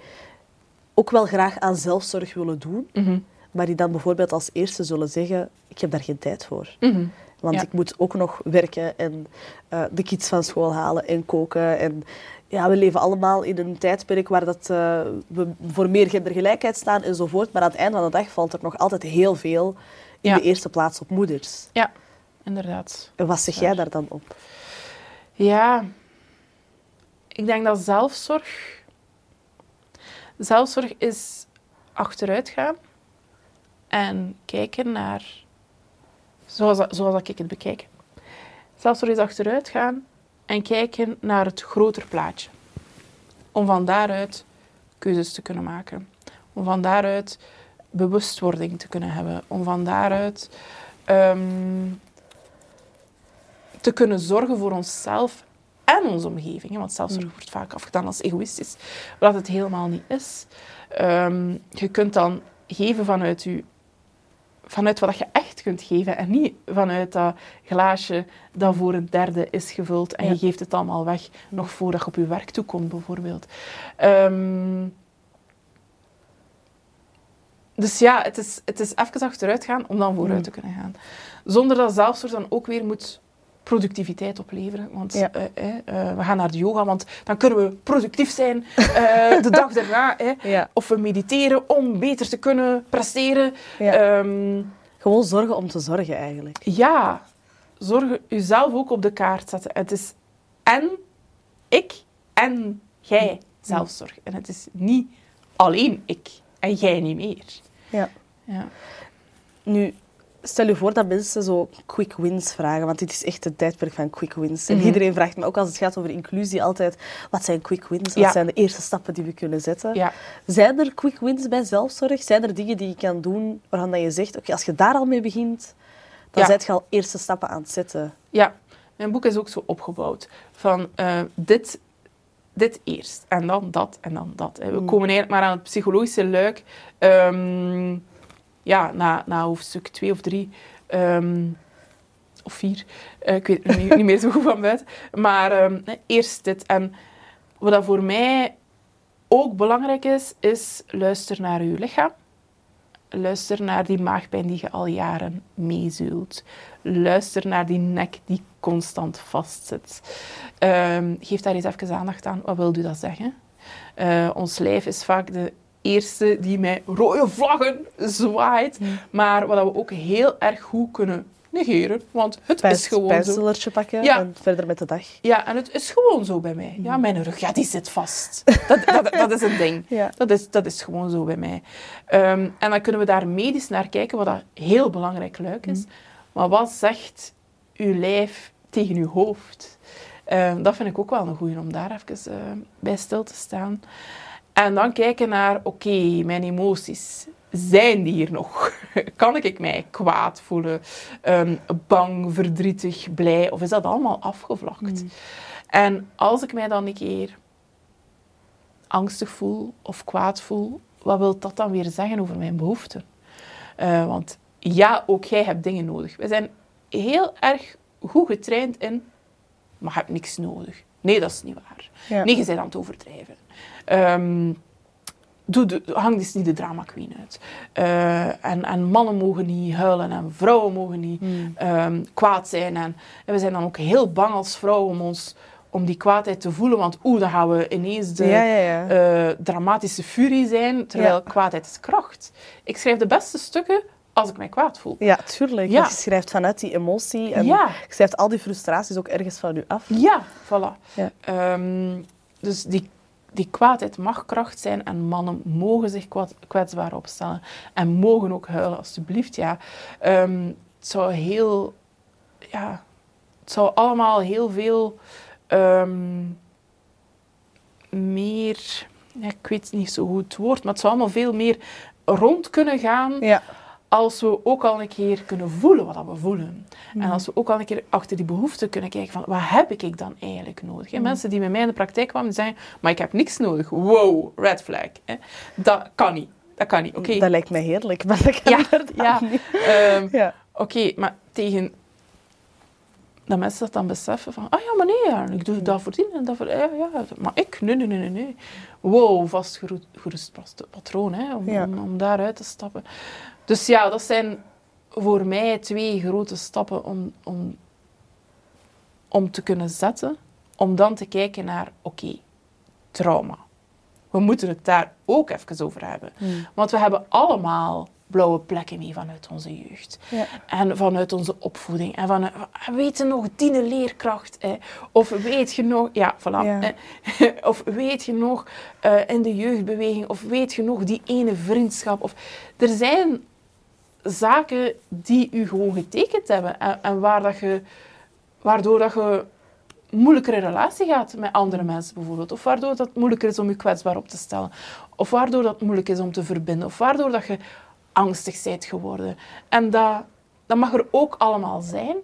ook wel graag aan zelfzorg willen doen. Mhm maar die dan bijvoorbeeld als eerste zullen zeggen, ik heb daar geen tijd voor. Mhm. Want ik moet ook nog werken en uh, de kids van school halen en koken. En ja, we leven allemaal in een tijdperk waar dat, uh, we voor meer gendergelijkheid staan enzovoort. Maar aan het einde van de dag valt er nog altijd heel veel in de eerste plaats op moeders. Ja, inderdaad. En wat zeg jij daar dan op? Ja, ik denk dat zelfzorg... Zelfzorg is achteruitgaan en kijken naar, zoals, zoals ik het bekijk, zelfs er eens achteruit gaan en kijken naar het groter plaatje. Om van daaruit keuzes te kunnen maken. Om van daaruit bewustwording te kunnen hebben. Om van daaruit ehm, te kunnen zorgen voor onszelf en onze omgeving. Want zelfzorg mm. wordt vaak afgedaan als egoïstisch, wat het helemaal niet is. Ehm, je kunt dan geven vanuit je vanuit wat je echt kunt geven en niet vanuit dat glaasje dat voor een derde is gevuld en je geeft het allemaal weg nog voordat je op je werk toekomt, bijvoorbeeld. Ehm, dus ja, het is, het is even achteruit gaan om dan vooruit mm. te kunnen gaan. Zonder dat zelfzorg dan ook weer moet productiviteit opleveren. Want eh, eh, eh, we gaan naar de yoga, want dan kunnen we productief zijn de dag *laughs* daarna. Of we mediteren om beter te kunnen presteren. Ehm, Gewoon zorgen om te zorgen eigenlijk. Ja, zorgen jezelf ook op de kaart zetten. Het is en ik en jij zelfzorg. En het is niet alleen ik en jij niet meer. Ja. ja. Nu, stel je voor dat mensen zo quick wins vragen, want dit is echt het tijdperk van quick wins. En mhm. iedereen vraagt me ook als het gaat over inclusie altijd, wat zijn quick wins? Wat zijn de eerste stappen die we kunnen zetten? Ja. Zijn er quick wins bij zelfzorg? Zijn er dingen die je kan doen waarvan je zegt, oké, als je daar al mee begint, dan ja. je al eerste stappen aan het zetten? Ja, mijn boek is ook zo opgebouwd. Van uh, dit, dit eerst, en dan dat, en dan dat. We mm. komen eigenlijk maar aan het psychologische luik. Um, ja, na, na hoofdstuk twee of drie, ehm, of vier, uh, ik weet niet, niet, meer zo goed van buiten. Maar um, eerst dit. En wat voor mij ook belangrijk is, is luister naar je lichaam. Luister naar die maagpijn die je al jaren meezult. Luister naar die nek die constant vastzit. Um, geef daar eens even aandacht aan. Wat wil u dat zeggen? Uh, ons lijf is vaak de eerste die met rode vlaggen zwaait. Maar wat we ook heel erg goed kunnen negeren, want het Pijs- is gewoon zo. pijnstilletje pakken Ja. en verder met de dag. Ja, en het is gewoon zo bij mij. Ja, mijn rug, ja, die zit vast. Dat, dat, dat is een ding. *laughs* Ja. Dat is, dat is gewoon zo bij mij. Ehm, en dan kunnen we daar medisch naar kijken, wat dat heel belangrijk luik is. Maar wat zegt uw lijf tegen uw hoofd? Ehm, dat vind ik ook wel een goeie om daar even eh, bij stil te staan. En dan kijken naar, oké, mijn emoties. Zijn die hier nog? *laughs* Kan ik mij kwaad voelen? Ehm, bang, verdrietig, blij? Of is dat allemaal afgevlakt? En als ik mij dan een keer angstig voel of kwaad voel, wat wil dat dan weer zeggen over mijn behoeften? Eh, want ja, ook jij hebt dingen nodig. We zijn heel erg goed getraind in, maar je hebt niks nodig. Nee, dat is niet waar. Ja. Nee, je bent aan het overdrijven. Ehm, doe de, hang dus niet de drama queen uit. Eh, en, en mannen mogen niet huilen en vrouwen mogen niet Hmm. ehm, kwaad zijn. En, en we zijn dan ook heel bang als vrouw om, ons, om die kwaadheid te voelen. Want oeh, dan gaan we ineens de ja, ja, ja. eh, dramatische furie zijn. Terwijl kwaadheid is kracht. Ik schrijf de beste stukken als ik mij kwaad voel. ja, tuurlijk. Ja. Je schrijft vanuit die emotie en Ja. je schrijft al die frustraties ook ergens van je af. Ja, voilà. Ja. Ehm, dus die, die kwaadheid mag kracht zijn en mannen mogen zich kwetsbaar opstellen. En mogen ook huilen, alstublieft. Ja. Ehm, het zou heel... Ja, het zou allemaal heel veel ehm, meer... Ik weet niet zo goed het woord, maar het zou allemaal veel meer rond kunnen gaan Ja. Als we ook al een keer kunnen voelen wat we voelen. En Mhm. als we ook al een keer achter die behoeften kunnen kijken van, wat heb ik dan eigenlijk nodig? Mhm. En mensen die met mij in de praktijk kwamen, die zeggen, maar ik heb niks nodig. Wow, red flag. Hè? Dat kan niet. Dat kan niet. Oké, Dat lijkt mij heerlijk, maar dat kan Ja, inderdaad ja. niet. ehm, Ja. oké, maar tegen... Dat mensen dat dan beseffen van, ah ja, maar nee, ja, ik doe dat voor die en dat voor... Ja, ja, maar ik? Nee, nee, nee, nee. Wow, vastgerust patroon, hè, om, Ja. om, om daaruit te stappen. Dus ja, dat zijn voor mij twee grote stappen om, om, om te kunnen zetten. Om dan te kijken naar, oké, trauma. We moeten het daar ook even over hebben. Hmm. Want we hebben allemaal blauwe plekken mee vanuit onze jeugd. Ja. En vanuit onze opvoeding. En van, weet je nog, die leerkracht? Hè? Of weet je nog... Ja, voilà. Ja. *laughs* Of weet je nog eh, in de jeugdbeweging? Of weet je nog die ene vriendschap? Of, er zijn zaken die u gewoon getekend hebben. En, en waar dat je, waardoor dat je moeilijker in relatie gaat met andere mensen bijvoorbeeld. Of waardoor dat moeilijker is om je kwetsbaar op te stellen. Of waardoor dat moeilijk is om te verbinden. Of waardoor dat je angstig bent geworden. En dat, dat mag er ook allemaal zijn.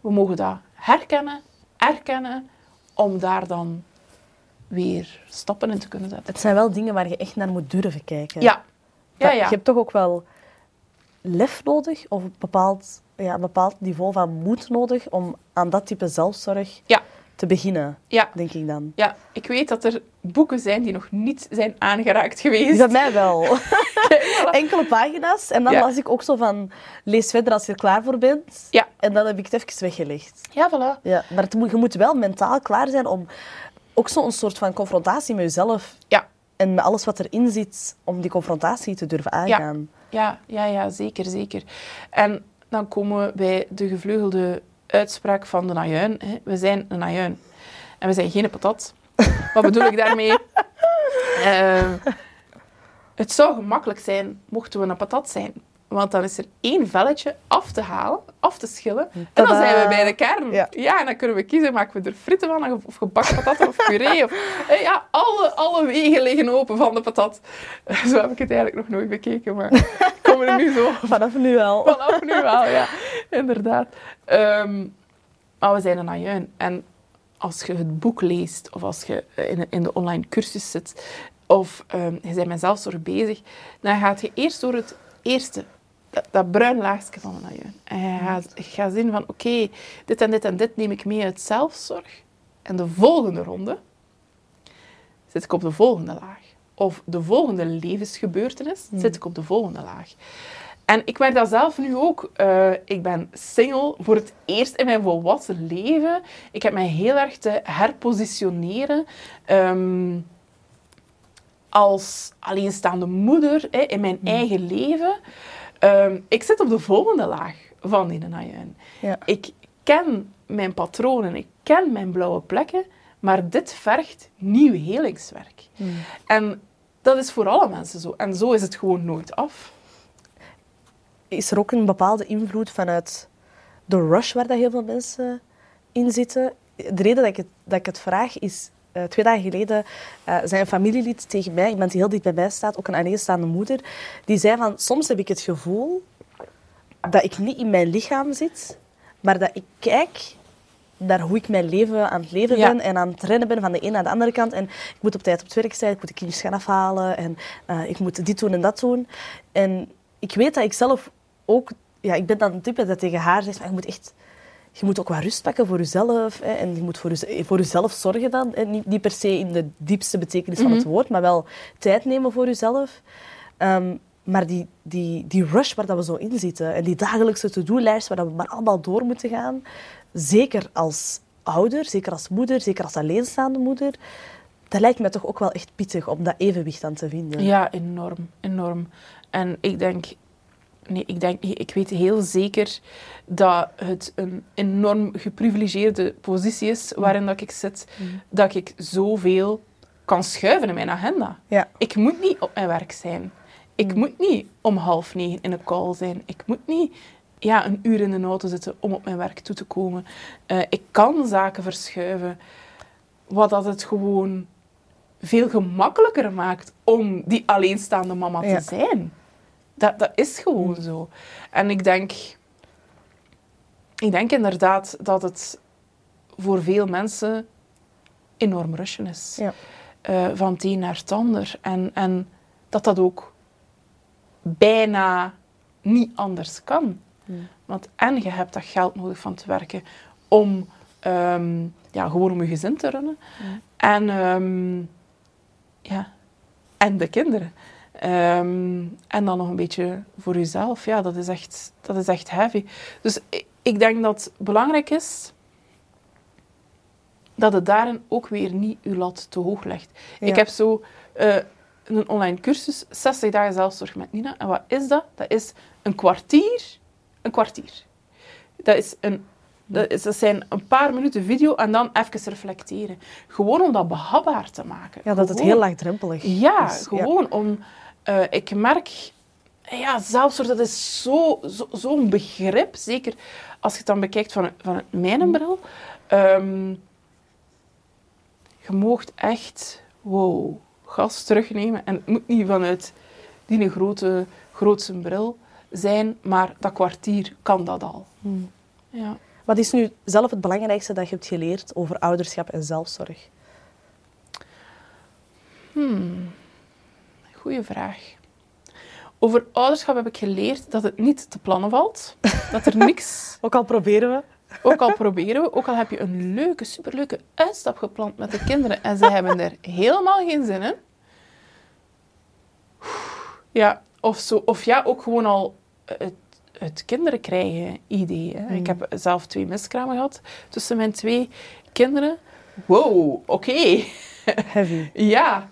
We mogen dat herkennen, erkennen, om daar dan weer stappen in te kunnen zetten. Het zijn wel dingen waar je echt naar moet durven kijken. Ja. Ja, ja. Je hebt toch ook wel lef nodig of een bepaald, ja, een bepaald niveau van moed nodig om aan dat type zelfzorg Ja. te beginnen, Ja. denk ik dan. Ja, ik weet dat er boeken zijn die nog niet zijn aangeraakt geweest. Van mij wel. *laughs* *laughs* Enkele pagina's en dan Ja. las ik ook zo van lees verder als je er klaar voor bent. Ja. En dan heb ik het even weggelegd. Ja, voilà. Ja, maar het moet, je moet wel mentaal klaar zijn om ook zo'n soort van confrontatie met jezelf Ja. en met alles wat erin zit, om die confrontatie te durven aangaan. Ja, ja, ja, zeker, zeker. En dan komen we bij de gevleugelde uitspraak van de najuin. hè. We zijn een najuin. En we zijn geen patat. Wat bedoel ik daarmee? *laughs* Eh, het zou gemakkelijk zijn mochten we een patat zijn. Want dan is er één velletje af te halen, af te schillen. En dan zijn we bij de kern. Ja. en dan kunnen we kiezen, maken we er frieten van, of gebakken patatten, of puree. Of, *laughs* eh, ja, alle, alle wegen liggen open van de patat. *laughs* Zo heb ik het eigenlijk nog nooit bekeken, maar ik kom er nu zo *laughs* Vanaf nu wel. Vanaf nu wel, ja. Inderdaad. Ehm, maar we zijn een ajuin. En als je het boek leest, of als je in, in de online cursus zit, of ehm, je bent met zelfzorg bezig, dan gaat je eerst door het eerste, dat, dat bruin laagje van een ajuin. En je gaat, je gaat zien van, oké, dit en dit en dit neem ik mee uit zelfzorg. En de volgende ronde zit ik op de volgende laag. Of de volgende levensgebeurtenis zit ik op de volgende laag. En ik merk dat zelf nu ook. Eh, ik ben single voor het eerst in mijn volwassen leven. Ik heb mij heel erg te herpositioneren ehm, als alleenstaande moeder hè, in mijn eigen leven. Ehm, ik zit op de volgende laag van die najuin. Ja. Ik ken mijn patronen, ik ken mijn blauwe plekken, maar dit vergt nieuw helingswerk. Hmm. En dat is voor alle mensen zo. En zo is het gewoon nooit af. Is er ook een bepaalde invloed vanuit de rush waar dat heel veel mensen in zitten? De reden dat ik het, dat ik het vraag is... eh, twee dagen geleden eh, zei een familielid tegen mij, iemand die heel dicht bij mij staat, ook een alleenstaande moeder, die zei van, soms heb ik het gevoel dat ik niet in mijn lichaam zit, maar dat ik kijk naar hoe ik mijn leven aan het leven Ja. ben en aan het rennen ben van de een naar de andere kant. En ik moet op tijd op het werk zijn, ik moet de kindjes gaan afhalen en eh, ik moet dit doen en dat doen. En ik weet dat ik zelf ook... Ja, ik ben dan een type dat tegen haar zegt, maar je moet echt... Je moet ook wat rust pakken voor jezelf. Hè, en je moet voor, jeze- voor jezelf zorgen dan. Hè. Niet, niet per se in de diepste betekenis van het woord, maar wel tijd nemen voor jezelf. Ehm, maar die, die, die rush waar dat we zo in zitten en die dagelijkse to-do-lijst waar dat we maar allemaal door moeten gaan, zeker als ouder, zeker als moeder, zeker als alleenstaande moeder, dat lijkt me toch ook wel echt pittig om dat evenwicht aan te vinden. Ja, enorm, enorm. En ik denk, nee, ik denk, ik weet heel zeker dat het een enorm geprivilegeerde positie is waarin dat ik zit, dat ik zoveel kan schuiven in mijn agenda. Ja. Ik moet niet op mijn werk zijn. Ik moet niet om half negen in een call zijn. Ik moet niet ja, een uur in de auto zitten om op mijn werk toe te komen. Eh, ik kan zaken verschuiven, wat dat het gewoon veel gemakkelijker maakt om die alleenstaande mama Ja. te zijn. Dat, dat is gewoon zo. En ik denk, ik denk inderdaad dat het voor veel mensen enorm rushen is. Ja. Eh, van het een naar het ander. En, en dat dat ook bijna niet anders kan. Hmm. Want en je hebt dat geld nodig van te werken om ehm, ja, gewoon om je gezin te runnen. Hmm. En, ehm, ja, en de kinderen. Ehm, en dan nog een beetje voor jezelf. Ja, dat is echt, dat is echt heavy. Dus ik, ik denk dat het belangrijk is dat het daarin ook weer niet uw lat te hoog legt. Ja. Ik heb zo eh, een online cursus, 60 dagen zelfzorg met Nina. En wat is dat? Dat is een kwartier. Een kwartier. Dat, is een, dat, is, dat zijn een paar minuten video en dan even reflecteren. Gewoon om dat behapbaar te maken. Ja, dat het heel laagdrempelig ja, is. gewoon om... eh, ik merk... Ja, zelfzorg, dat is zo- zo- zo'n begrip. Zeker als je het dan bekijkt van, van mijn bril. Ehm, je moogt echt... Wow, gas terugnemen. En het moet niet vanuit die grote, grootse bril zijn, maar dat kwartier kan dat al. Hmm. Ja. Wat is nu zelf het belangrijkste dat je hebt geleerd over ouderschap en zelfzorg? Hmm. Goeie vraag. Over ouderschap heb ik geleerd dat het niet te plannen valt. Dat er niks, *laughs* Ook al proberen we. ook al proberen we, ook al heb je een leuke, superleuke uitstap gepland met de kinderen en ze hebben er helemaal geen zin in. Ja, of, zo, of ja, ook gewoon al het, het kinderen krijgen idee. Hè. Ik heb zelf twee miskramen gehad tussen mijn twee kinderen. Wow, oké. Heavy. *laughs* Ja.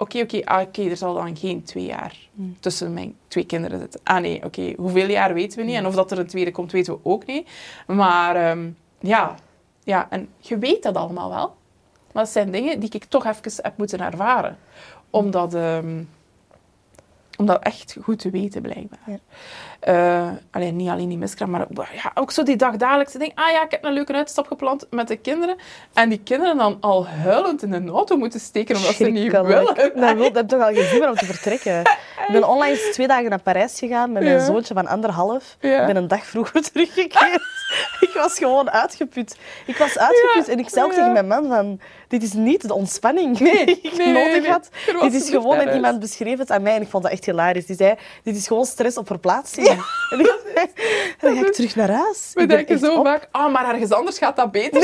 Oké, oké, ah, oké, er zal dan geen twee jaar tussen mijn twee kinderen zitten. Ah nee, oké, hoeveel jaar weten we niet. En of dat er een tweede komt, weten we ook niet. Maar ehm, ja. ja, en je weet dat allemaal wel. Maar het zijn dingen die ik toch even heb moeten ervaren. Om dat, ehm, om dat echt goed te weten, blijkbaar. Ja. Eh, alleen, niet alleen die miskraam, maar ja, ook zo die dagdagelijkse ding. Ah ja, ik heb een leuke uitstap gepland met de kinderen. En die kinderen dan al huilend in de auto moeten steken omdat ze niet willen. Dat wil, dat heb toch al gezien maar om te vertrekken. Ik ben onlangs twee dagen naar Parijs gegaan met mijn Ja. zoontje van anderhalf. Ik ben een dag vroeger *laughs* teruggekeerd. *laughs* ik was gewoon uitgeput. Ik was uitgeput Ja, en ik zei ook ja. tegen mijn man van... Dit is niet de ontspanning Nee, *laughs* die ik nee, nodig had. Dit is gewoon... En iemand beschreef het aan mij en ik vond dat echt hilarisch. Die zei, dit is gewoon stress op verplaatsing. *laughs* En ik- dan ga ik terug naar huis. We denken zo op. vaak, ah, maar ergens anders gaat dat beter.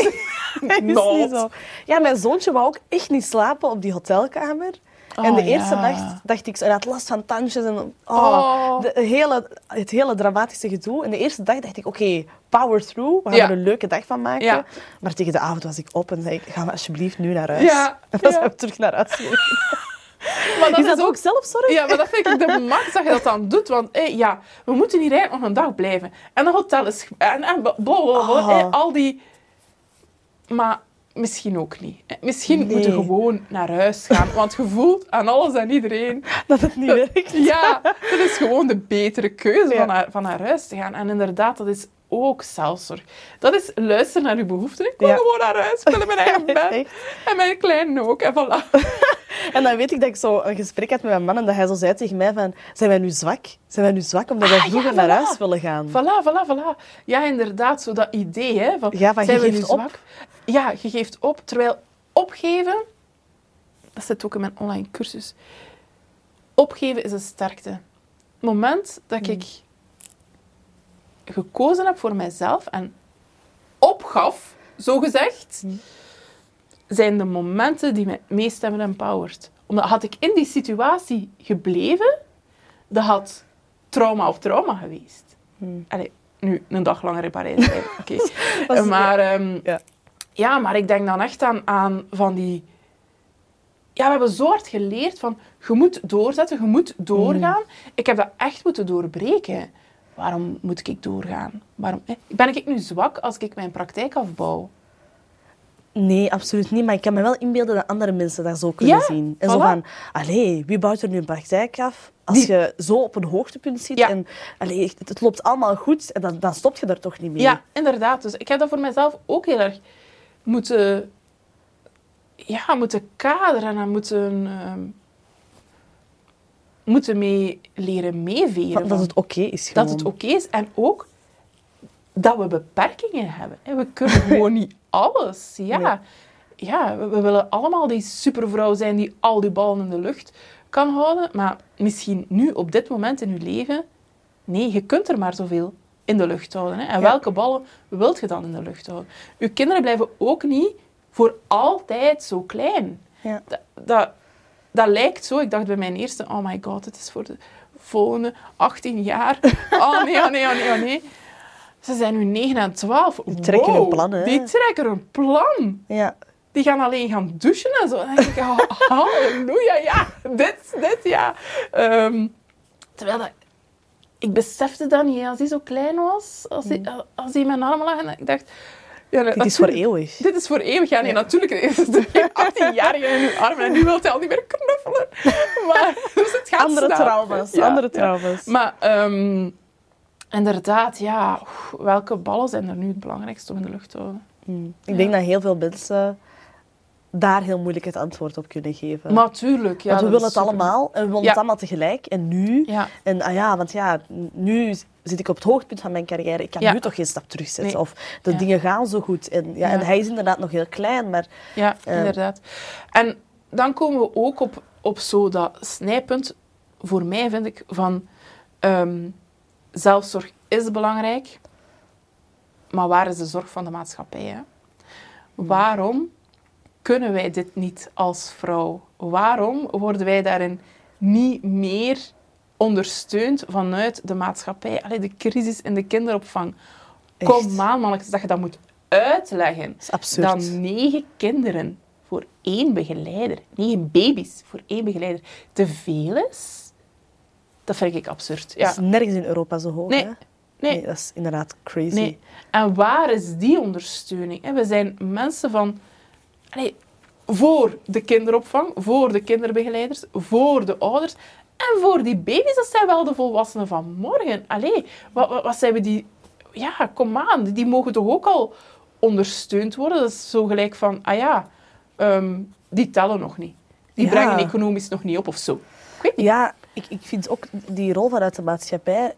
Nee, is Not. niet zo. Ja, mijn zoontje wou ook echt niet slapen op die hotelkamer. En Oh, de eerste ja. nacht dacht ik, hij had last van tandjes en oh, Oh. De hele, het hele dramatische gedoe. En de eerste dag dacht ik, oké, power through, we gaan Ja. er een leuke dag van maken. Ja. Maar tegen de avond was ik op en zei ik, ga maar alsjeblieft nu naar huis. *laughs* En dan zijn we terug naar huis. *laughs* Maar dat is dat is ook- ook zelfzorg? Ja, maar dat vind ik de *laughs* max dat je dat dan doet. Want hé, ja, we moeten hier eigenlijk nog een dag blijven. En een hotel is... En, en bla, bla, bla, bla, Ah. al die... Maar misschien ook niet. hè. Misschien Nee. moeten we gewoon naar huis gaan. Want je voelt aan alles en iedereen... Dat het niet werkt. Ja, dat is gewoon de betere keuze Ja. van, naar, van naar huis te gaan. En inderdaad, dat is ook zelfzorg. Dat is luisteren naar je behoeften. Ik wil Ja. gewoon naar huis. Ik wil mijn eigen *laughs* bed. En mijn kleine ook. En voilà. *laughs* En dan weet ik dat ik zo een gesprek had met mijn man en dat hij zo zei tegen mij van, zijn wij nu zwak? Zijn wij nu zwak omdat wij Ah, ja, vroeger naar huis willen gaan? Voilà, voilà, voilà. Ja, inderdaad, zo dat idee. Hè, van, Ja, van, zijn je we geeft nu op. zwak? Ja, je geeft op. Terwijl opgeven, dat zit ook in mijn online cursus. Opgeven is een sterkte. Het moment dat Hmm. ik gekozen heb voor mijzelf en opgaf, zo gezegd, Hmm. zijn de momenten die mij het meest hebben empowered. Omdat had ik in die situatie gebleven, dat had trauma op trauma geweest. Allee, nu een dag langer in Parijs. *laughs* Oké. Maar, ehm, Ja. Ja, maar ik denk dan echt aan, aan van die... Ja, we hebben zo hard geleerd van, je moet doorzetten, je moet doorgaan. Ik heb dat echt moeten doorbreken. Waarom moet ik doorgaan? Waarom, ben ik nu zwak als ik mijn praktijk afbouw? Nee, absoluut niet. Maar ik kan me wel inbeelden dat andere mensen dat zo kunnen Ja, zien. En zo van, allee, wie bouwt er nu een praktijk af? Als Die- je zo op een hoogtepunt zit Ja. en allee, het, loopt allemaal goed, en dan, dan stop je er toch niet mee. Ja, inderdaad. Dus ik heb dat voor mezelf ook heel erg moeten, ja, moeten kaderen en moeten, ehm, moeten mee leren meeveren. Dat het oké is gewoon. dat het oké is en ook dat we beperkingen hebben. We kunnen *laughs* gewoon niet alles. Ja, Nee. ja we, we willen allemaal die supervrouw zijn die al die ballen in de lucht kan houden. Maar misschien nu, op dit moment in je leven, nee, je kunt er maar zoveel in de lucht houden. Hè. En Ja. welke ballen wilt je dan in de lucht houden? Uw kinderen blijven ook niet voor altijd zo klein. Ja. Dat, dat, dat lijkt zo. Ik dacht bij mijn eerste, oh my god, het is voor de volgende 18 jaar. *laughs* Oh nee, oh nee, oh nee, oh nee. Ze zijn nu 9 en 12. Die trekken Wow, een plan, hè? Die trekken een plan. Ja. Die gaan alleen gaan douchen en zo. Dan denk ik, oh, *laughs* halleluja, ja, dit, dit, ja. Ehm, terwijl dat, ik besefte dat niet als hij zo klein was. Als hij, als hij in mijn armen lag. En ik dacht... Ja, Mm. Dit is voor eeuwig. dit is voor eeuwig. Ja, nee, natuurlijk is het *laughs* 18-jarige in uw armen en nu wil hij al niet meer knuffelen. *laughs* Maar, dus het gaat Andere snel. trauma's, Ja, andere trauma's. Maar ehm, inderdaad, ja, oef, welke ballen zijn er nu het belangrijkste om in de lucht te houden? Hmm. Ik denk dat heel veel mensen daar heel moeilijk het antwoord op kunnen geven. Maar tuurlijk, ja. want we willen het super. allemaal en we willen Ja. het allemaal tegelijk. En nu, Ja, en ah ja, want ja, nu zit ik op het hoogtepunt van mijn carrière. Ik kan Ja. nu toch geen stap terugzetten. Nee. Of de dingen gaan zo goed. En, ja, en hij is inderdaad nog heel klein, maar ja Eh. inderdaad. En dan komen we ook op, op zo dat snijpunt, voor mij vind ik, van ehm, zelfzorg is belangrijk, maar waar is de zorg van de maatschappij? Hè? Waarom kunnen wij dit niet als vrouw? Waarom worden wij daarin niet meer ondersteund vanuit de maatschappij? Allee, de crisis in de kinderopvang. Echt. Kom aan, mannetjes, dat je dat moet uitleggen. dat. Dat negen kinderen voor één begeleider, negen baby's voor één begeleider, te veel is, dat vind ik absurd. Ja. Dat is nergens in Europa zo hoog. Nee, hè? nee. dat is inderdaad crazy. Nee. En waar is die ondersteuning? We zijn mensen van... Allee, voor de kinderopvang, voor de kinderbegeleiders, voor de ouders en voor die baby's. Dat zijn wel de volwassenen van morgen. Allee, wat, wat, wat zijn we die... Ja, kom aan. Die mogen toch ook al ondersteund worden? Dat is zo gelijk van... Ah ja, ehm, die tellen nog niet. Die Ja. brengen economisch nog niet op of zo. Ik weet niet. Ja, ik, ik vind ook die rol vanuit de maatschappij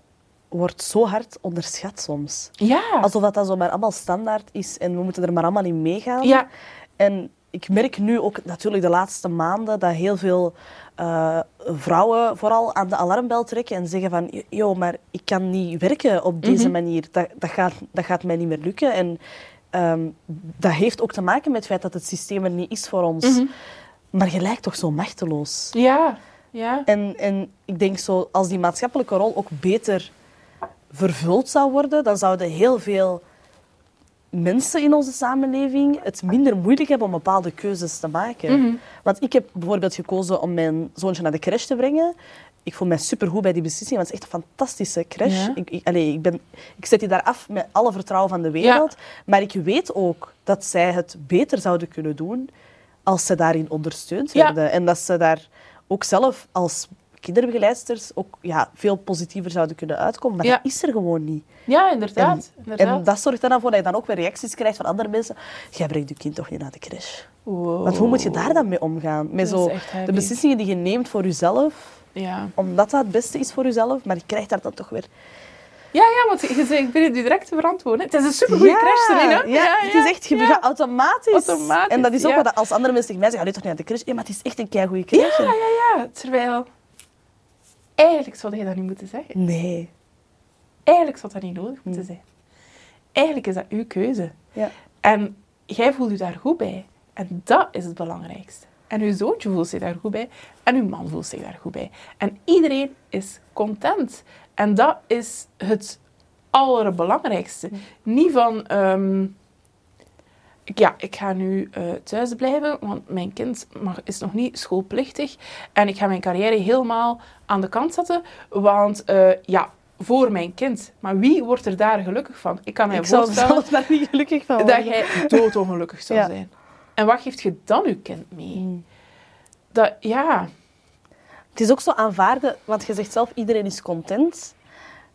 wordt zo hard onderschat soms. Ja. Alsof dat, dat zo maar allemaal standaard is en we moeten er maar allemaal in meegaan. Ja. En ik merk nu ook natuurlijk de laatste maanden dat heel veel eh, vrouwen vooral aan de alarmbel trekken en zeggen van joh, maar ik kan niet werken op deze Mhm. manier. Dat, dat, gaat, dat gaat mij niet meer lukken. En ehm, dat heeft ook te maken met het feit dat het systeem er niet is voor ons. Mhm. Maar je lijkt toch zo machteloos. Ja. Ja. En, en ik denk zo, als die maatschappelijke rol ook beter vervuld zou worden, dan zouden heel veel mensen in onze samenleving het minder moeilijk hebben om bepaalde keuzes te maken. Mhm. Want ik heb bijvoorbeeld gekozen om mijn zoontje naar de crash te brengen. Ik voel mij supergoed bij die beslissing, want het is echt een fantastische crash. Ja. Ik, ik, allee, ik, ben, ik zet die daar af met alle vertrouwen van de wereld. Maar ik weet ook dat zij het beter zouden kunnen doen als ze daarin ondersteund Ja. werden. En dat ze daar ook zelf als kinderbegeleidsters ook ja, veel positiever zouden kunnen uitkomen. Maar Ja. dat is er gewoon niet. Ja, inderdaad. En, inderdaad. en dat zorgt er dan voor dat je dan ook weer reacties krijgt van andere mensen. Jij brengt je kind toch niet naar de crash? Wow. Want hoe moet je daar dan mee omgaan? Met Dat zo de beslissingen die je neemt voor jezelf, Ja. omdat dat het beste is voor jezelf, maar je krijgt daar dan toch weer... Ja, ja, want je zegt, ik ben het nu direct te verantwoorden. Het is een supergoeie crash erin, hè? Ja, het is echt, je ja. gaat automatisch. Automatisch, En dat is ook ja. wat als andere mensen tegen mij zeggen, ga je toch niet naar de crash? Ja, maar het is echt een keigoede crash. Ja, ja, ja. Terwijl, eigenlijk zou je dat niet moeten zeggen. Nee. Eigenlijk zou dat niet nodig moeten zijn. Eigenlijk is dat uw keuze. Ja. En jij voelt je daar goed bij. En dat is het belangrijkste. En uw zoontje voelt zich daar goed bij. En uw man voelt zich daar goed bij. En iedereen is content. En dat is het allerbelangrijkste. Niet van... ehm, ja, ik ga nu eh, thuis blijven, want mijn kind mag, is nog niet schoolplichtig. En ik ga mijn carrière helemaal aan de kant zetten. Want eh, ja, voor mijn kind. Maar wie wordt er daar gelukkig van? Ik kan mij Ik voorstellen zelf daar niet gelukkig van dat jij doodongelukkig zou Ja. zijn. En wat geeft je dan je kind mee? Mm. Dat, ja, Het is ook zo aanvaarden, want je zegt zelf, iedereen is content.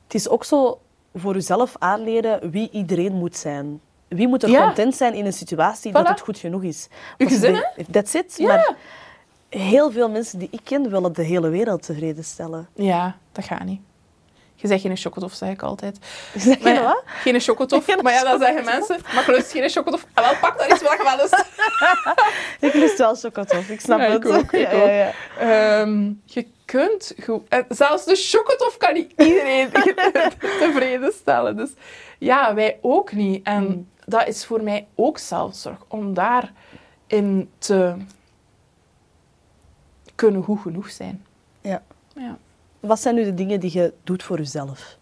Het is ook zo voor jezelf aanleren wie iedereen moet zijn. Wie moet er Ja. content zijn in een situatie dat het goed genoeg is. Uw gezin, de- That's it. Ja. Maar heel veel mensen die ik ken willen de hele wereld tevreden stellen. ja, dat gaat niet. Je zegt geen chocotof, zeg ik altijd. Zeg je ja, wat? Geen chocotof. Geen maar ja, dan zeggen mensen, maar ik lust geen chocotof. En wel, pak dan iets wat je wel lust. *laughs* Ik lust wel chocotof, ik snap Ja, ik het. ook, ik Ja, ja, ja. Ehm, je kunt goed... En zelfs de chocotof kan niet iedereen *laughs* *laughs* tevreden stellen. Dus ja, wij ook niet. En Mm. Dat is voor mij ook zelfzorg. Om daarin te kunnen goed genoeg zijn. Ja. Ja. Wat zijn nu de dingen die je doet voor jezelf?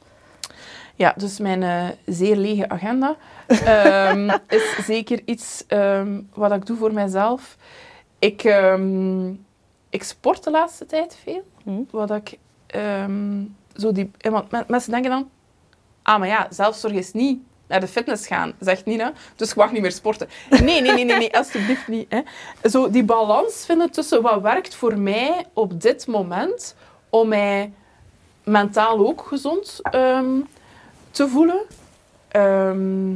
Ja, dus mijn eh, zeer lege agenda *laughs* ehm, is zeker iets ehm, wat ik doe voor mezelf. Ik, ehm, ik sport de laatste tijd veel. Hm? Wat ik ehm, zo die, eh, want men- mensen denken dan, ah maar ja, zelfzorg is niet naar de fitness gaan, zegt Nina, dus je mag niet meer sporten. Nee, nee, nee, nee, nee alsjeblieft niet. Hè. Zo die balans vinden tussen wat werkt voor mij op dit moment om mij mentaal ook gezond ehm, te voelen. Ehm,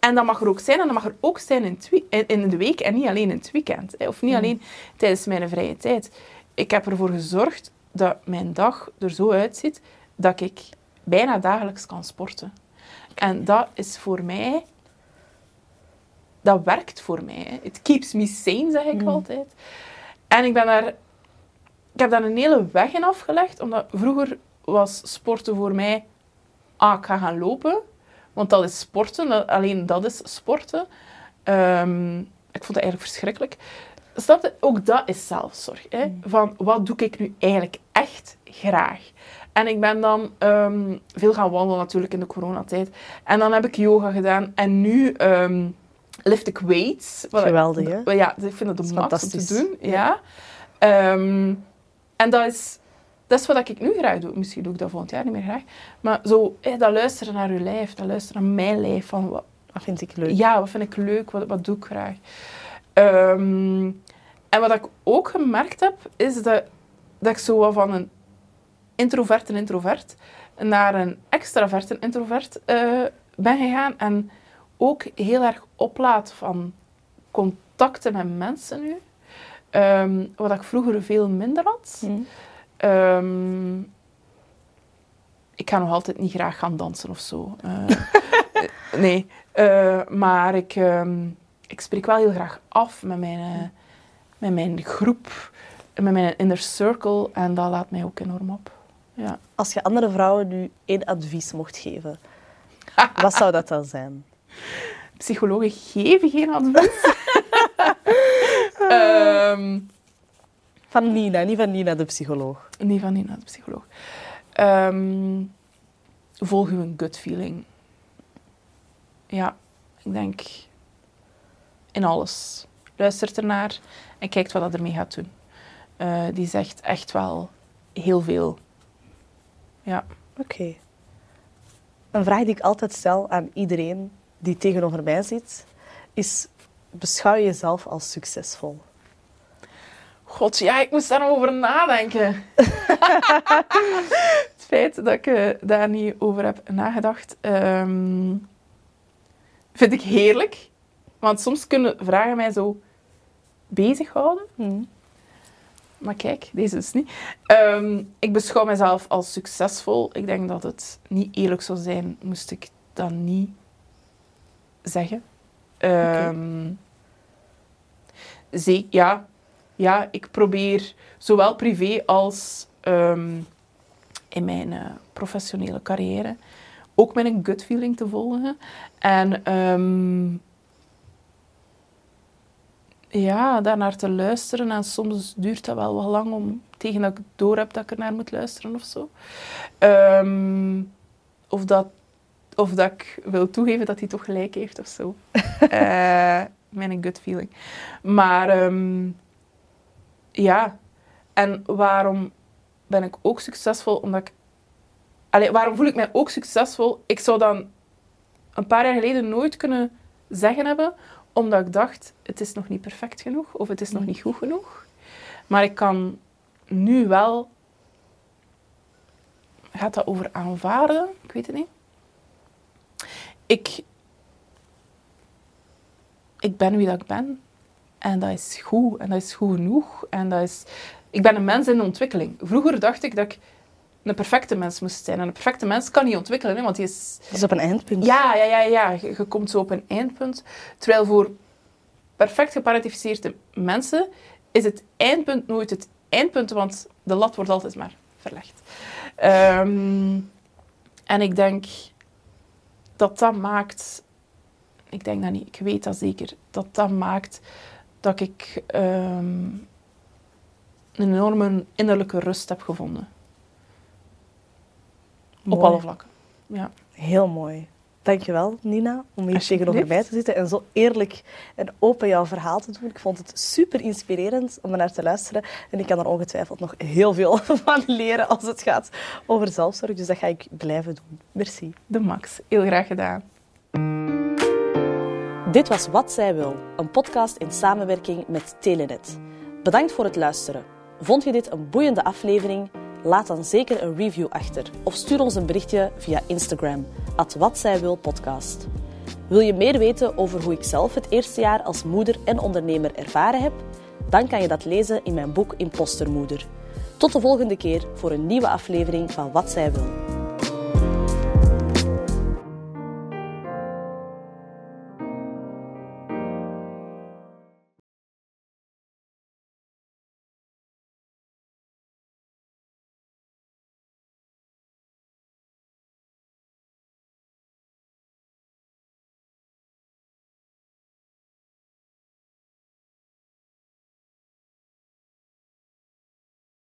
en dat mag er ook zijn. En dat mag er ook zijn in, in- de week en niet alleen in het weekend. Hè. Of niet Mm. alleen tijdens mijn vrije tijd. Ik heb ervoor gezorgd dat mijn dag er zo uitziet dat ik bijna dagelijks kan sporten. En dat is voor mij... Dat werkt voor mij. hè. It keeps me sane, zeg ik Mm. altijd. En ik ben daar... Ik heb daar een hele weg in afgelegd, omdat vroeger was sporten voor mij... Ah, ik ga gaan lopen, want dat is sporten. dat- alleen dat is sporten. Ehm, ik vond het eigenlijk verschrikkelijk. Snap je? Ook dat is zelfzorg. Hè? Van, wat doe ik nu eigenlijk echt graag? En ik ben dan ehm, veel gaan wandelen natuurlijk in de coronatijd. En dan heb ik yoga gedaan. En nu ehm, lift ik weights. Wat Geweldig, hè? Ja, ik vind het de max om te doen. Ja. Ja. Ehm, en dat is, dat is wat ik nu graag doe. Misschien doe ik dat volgend jaar niet meer graag. Maar zo, dat luisteren naar je lijf. Dat luisteren naar mijn lijf. Van, wat, Dat vind ik leuk. ja, wat vind ik leuk? Wat, wat doe ik graag? En wat ik ook gemerkt heb, is dat, dat ik zo wat van een introverte introvert naar een extraverte introvert eh, ben gegaan. En ook heel erg oplaat van contacten met mensen nu. Ehm, wat ik vroeger veel minder had. Hm. Ehm, ik ga nog altijd niet graag gaan dansen of zo. Eh, *laughs* nee, Eh, maar ik, ehm, ik spreek wel heel graag af met mijn, met mijn groep, met mijn inner circle. En dat laat mij ook enorm op. Ja. Als je andere vrouwen nu één advies mocht geven, *laughs* wat zou dat dan zijn? Psychologen geven geen advies. *laughs* Ehm, Van Nina, niet van Nina de psycholoog. niet van Nina, de psycholoog. Ehm, volg uw gut feeling. Ja, Ik denk in alles. Luistert ernaar en kijkt wat dat ermee gaat doen. Eh, die zegt echt wel heel veel. Ja. Oké. Een vraag die ik altijd stel aan iedereen die tegenover mij zit, is: beschouw je jezelf als succesvol? God, ja, ik moest daarover nadenken. *laughs* het feit dat ik eh, daar niet over heb nagedacht, ehm, vind ik heerlijk. Want soms kunnen vragen mij zo bezighouden. Hmm. Maar kijk, deze is niet. Ehm, ik beschouw mezelf als succesvol. Ik denk dat het niet eerlijk zou zijn, moest ik dat niet zeggen. Ze- ja, ja, ik probeer zowel privé als ehm, in mijn eh, professionele carrière ook mijn gut feeling te volgen. En ja, daarnaar te luisteren. En soms duurt dat wel wat lang om tegen dat ik door heb dat ik er naar moet luisteren of zo. Ehm, of, dat, of dat ik wil toegeven dat hij toch gelijk heeft of zo. *laughs* Eh, mijn gut feeling. Maar ehm, ja, en waarom ben ik ook succesvol? Omdat ik. Allee, waarom voel ik mij ook succesvol? Ik zou dan een paar jaar geleden nooit kunnen zeggen hebben, omdat ik dacht: het is nog niet perfect genoeg of het is nog niet goed genoeg. Maar ik kan nu wel. Gaat dat over aanvaarden? Ik weet het niet. Ik, ik ben wie dat ik ben. En dat is goed. En dat is goed genoeg. En dat is... Ik ben een mens in ontwikkeling. Vroeger dacht ik dat ik een perfecte mens moest zijn. En een perfecte mens kan niet ontwikkelen, hè, want die is... Dat is op een eindpunt. Ja, ja, ja, ja. Je, je komt zo op een eindpunt. Terwijl voor perfect geparatificeerde mensen is het eindpunt nooit het eindpunt, want de lat wordt altijd maar verlegd. Ehm, en ik denk dat dat maakt... Ik denk dat niet, ik weet dat zeker. Dat dat maakt dat ik ehm, een enorme innerlijke rust heb gevonden. Op alle vlakken. Ja. Heel mooi. Dankjewel, Nina, om hier tegenover mij te zitten en zo eerlijk en open jouw verhaal te doen. Ik vond het super inspirerend om er naar te luisteren. En ik kan er ongetwijfeld nog heel veel *laughs* van leren als het gaat over zelfzorg. Dus dat ga ik blijven doen. Merci. De max. Heel graag gedaan. Dit was Wat Zij Wil, een podcast in samenwerking met Telenet. Bedankt voor het luisteren. Vond je dit een boeiende aflevering? Laat dan zeker een review achter of stuur ons een berichtje via Instagram, at Wil. Wil je meer weten over hoe ik zelf het eerste jaar als moeder en ondernemer ervaren heb? Dan kan je dat lezen in mijn boek Impostermoeder. Tot de volgende keer voor een nieuwe aflevering van Wat Zij Wil.